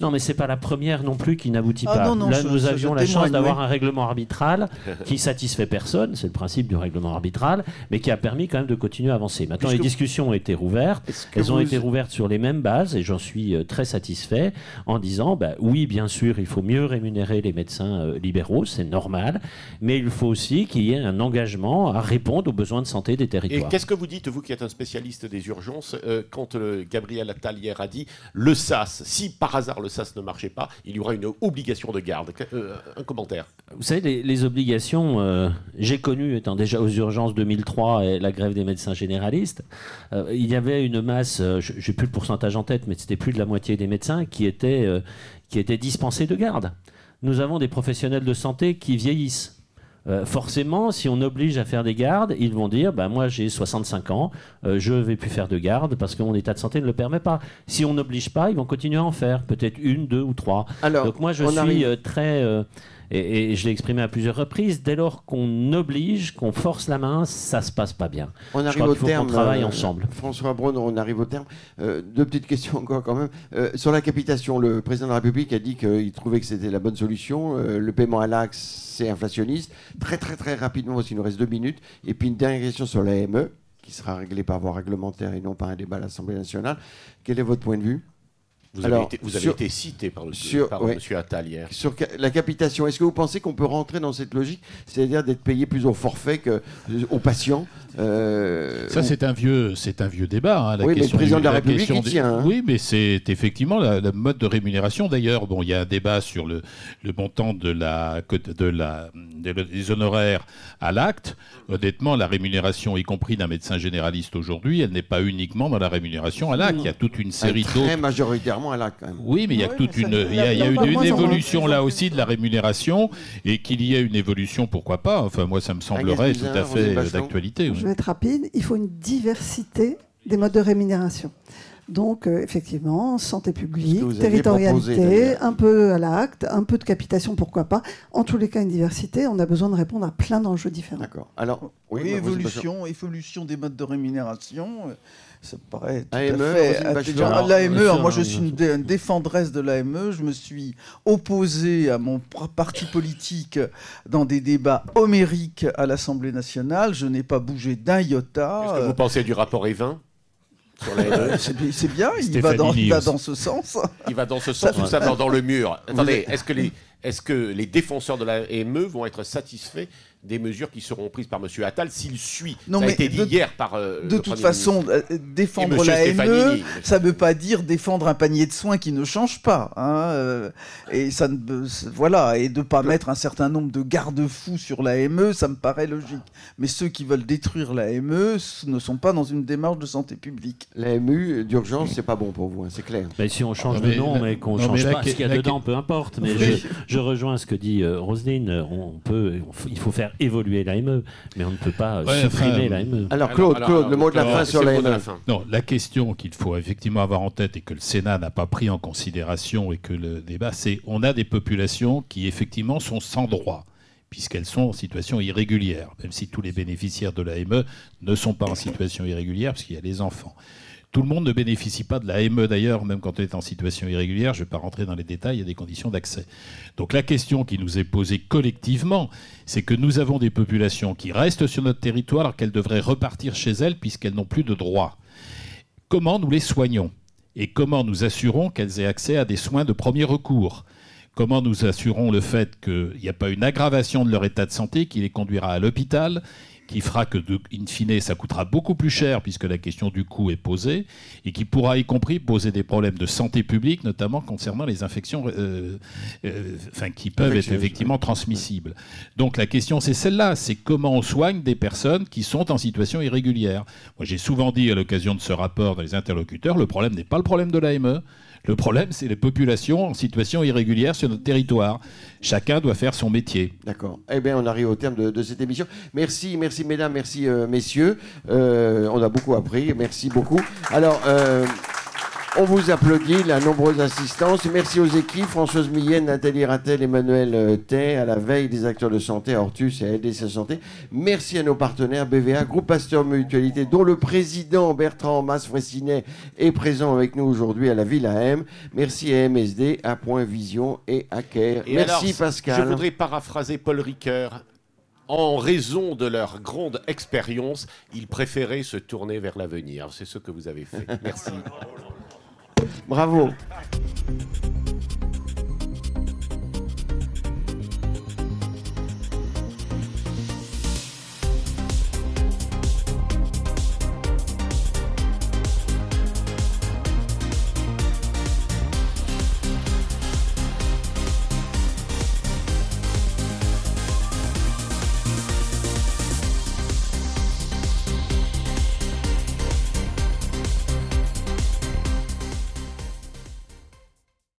non, mais c'est pas la première non plus qui n'aboutit ah, pas. Là, nous avions la chance d'avoir un règlement arbitral qui satisfait personne, c'est le principe du règlement arbitral, mais qui a permis quand même de continuer à avancer. Maintenant, les discussions ont été rouvertes. Elles ont été rouvertes sur les mêmes bases, et j'en suis très satisfait, en disant, bah, oui, bien sûr, il faut mieux rémunérer les médecins libéraux c'est normal, mais il faut aussi qu'il y ait un engagement à répondre aux besoins de santé des territoires. Et qu'est-ce que vous dites, vous qui êtes un spécialiste des urgences, euh, quand euh, Gabriel Attal hier a dit le SAS, si par hasard le SAS ne marchait pas, il y aura une obligation de garde euh, Un commentaire. Vous savez, les, obligations, j'ai connu, étant déjà aux urgences 2003 et la grève des médecins généralistes, il y avait une masse, je n'ai plus le pourcentage en tête, mais c'était plus de la moitié des médecins qui étaient, qui étaient dispensés de garde nous avons des professionnels de santé qui vieillissent. Euh, forcément, si on oblige à faire des gardes, ils vont dire bah, Moi, j'ai 65 ans, euh, je ne vais plus faire de garde parce que mon état de santé ne le permet pas. Si on n'oblige pas, ils vont continuer à en faire, peut-être une, deux ou trois. Alors, Donc, moi, je suis euh, très et, je l'ai exprimé à plusieurs reprises, dès lors qu'on oblige, qu'on force la main, ça se passe pas bien. On arrive au terme. On travaille euh, ensemble. François Braun, on arrive au terme. Euh, deux petites questions encore quand même. Euh, sur la capitation, le président de la République a dit qu'il trouvait que c'était la bonne solution. le paiement à l'axe, c'est inflationniste. Très très très rapidement, parce qu'il nous reste deux minutes. Et puis une dernière question sur l'AME, qui sera réglée par voie réglementaire et non par un débat à l'Assemblée nationale. Quel est votre point de vue? Vous avez, été, vous avez été, cité par, le, sur, par M. Attal hier. Sur la capitation, est-ce que vous pensez qu'on peut rentrer dans cette logique, c'est-à-dire d'être payé plus au forfait qu'aux patients euh, Ça, c'est un, vieux, un vieux débat. Hein, la oui, mais le président de la République y tient. Hein. Oui, mais c'est effectivement la, mode de rémunération. D'ailleurs, bon, il y a un débat sur le, le montant de la, de la, des honoraires à l'acte. Honnêtement, la rémunération, y compris d'un médecin généraliste aujourd'hui, elle n'est pas uniquement dans la rémunération à l'acte. Il y a toute une série d'autres. Très majoritairement oui, mais il y a toute une, il y a, une, évolution là aussi de la rémunération et qu'il y ait une évolution, pourquoi pas. Enfin, moi, ça me semblerait tout à fait d'actualité. Je vais être rapide. Il faut une diversité des modes de rémunération. Donc, euh, effectivement, santé publique, territorialité, un peu à l'acte, un peu de capitation, pourquoi pas. En tous les cas, une diversité. On a besoin de répondre à plein d'enjeux différents. D'accord. Alors, oui, évolution, évolution des modes de rémunération. Euh, ça paraît tout AME, à fait. L'AME, moi je suis une, défendresse de l'AME. Je me suis opposé à mon parti politique dans des débats homériques à l'Assemblée nationale. Je n'ai pas bougé d'un iota. Qu'est-ce que vous pensez du rapport Evin sur l'AME C'est bien, il va, dans, il va, dans, ce sens. Il va dans ce sens ou ça va dans le mur? Attendez, est-ce que les est-ce que les défenseurs de l'AME vont être satisfaits des mesures qui seront prises par M. Attal s'il suit. Non, ça a été dit de- hier par. euh, De le toute façon, ministre. euh, défendre monsieur l'AME, Stefanini. ça ne veut pas dire défendre un panier de soins qui ne change pas. hein, euh, et ça ne, euh, voilà, et de pas mettre un certain nombre de garde-fous sur l'AME, ça me paraît logique. Mais ceux qui veulent détruire l'AME ne sont pas dans une démarche de santé publique. L'AMU d'urgence, c'est pas bon pour vous, hein, c'est clair. Mais si on change Non, de nom, la- mais qu'on change mais la pas ce qu'il y a la dedans, peu importe. Mais Oui. je, je rejoins ce que dit euh, Roselyne. On peut, il faut faire évoluer l'AME, mais on ne peut pas euh, Ouais, supprimer enfin, l'AME. Alors Claude, alors, Claude, alors, le mot de la fin sur l'AME. la fin. Non, la question qu'il faut effectivement avoir en tête et que le Sénat n'a pas pris en considération et que le débat, c'est on a des populations qui effectivement sont sans droit puisqu'elles sont en situation irrégulière, même si tous les bénéficiaires de l'AME ne sont pas en situation irrégulière, parce qu'il y a les enfants. Tout le monde ne bénéficie pas de l'AME d'ailleurs, même quand on est en situation irrégulière. Je ne vais pas rentrer dans les détails, il y a des conditions d'accès. Donc la question qui nous est posée collectivement, c'est que nous avons des populations qui restent sur notre territoire alors qu'elles devraient repartir chez elles puisqu'elles n'ont plus de droits. Comment nous les soignons? Et comment nous assurons qu'elles aient accès à des soins de premier recours? Comment nous assurons le fait qu'il n'y a pas une aggravation de leur état de santé qui les conduira à l'hôpital? Qui fera que, de, in fine, ça coûtera beaucoup plus cher puisque la question du coût est posée et qui pourra y compris poser des problèmes de santé publique, notamment concernant les infections euh, euh, enfin, qui peuvent être effectivement transmissibles. Donc la question, c'est celle-là, c'est comment on soigne des personnes qui sont en situation irrégulière. Moi, j'ai souvent dit à l'occasion de ce rapport dans les interlocuteurs, le problème n'est pas le problème de l'AME, le problème, c'est les populations en situation irrégulière sur notre territoire. Chacun doit faire son métier. D'accord. Eh bien, on arrive au terme de, cette émission. Merci, merci mesdames, merci euh, messieurs. Euh, on a beaucoup appris. Merci beaucoup. Alors, euh, on vous applaudit, la nombreuse assistance. Merci aux équipes, Françoise Millienne, Nathalie Rattel, Emmanuel euh, Tay, à la veille des acteurs de santé, à Hortus et sa santé. Merci à nos partenaires BVA, Groupe Pasteur Mutualité, dont le président Bertrand Mas-Fressinet est présent avec nous aujourd'hui à la Ville AM. Merci à MSD, à Point Vision et à CARE. Et Merci alors, Pascal. Je voudrais paraphraser Paul Ricoeur. En raison de leur grande expérience, ils préféraient se tourner vers l'avenir. C'est ce que vous avez fait. Merci. Bravo.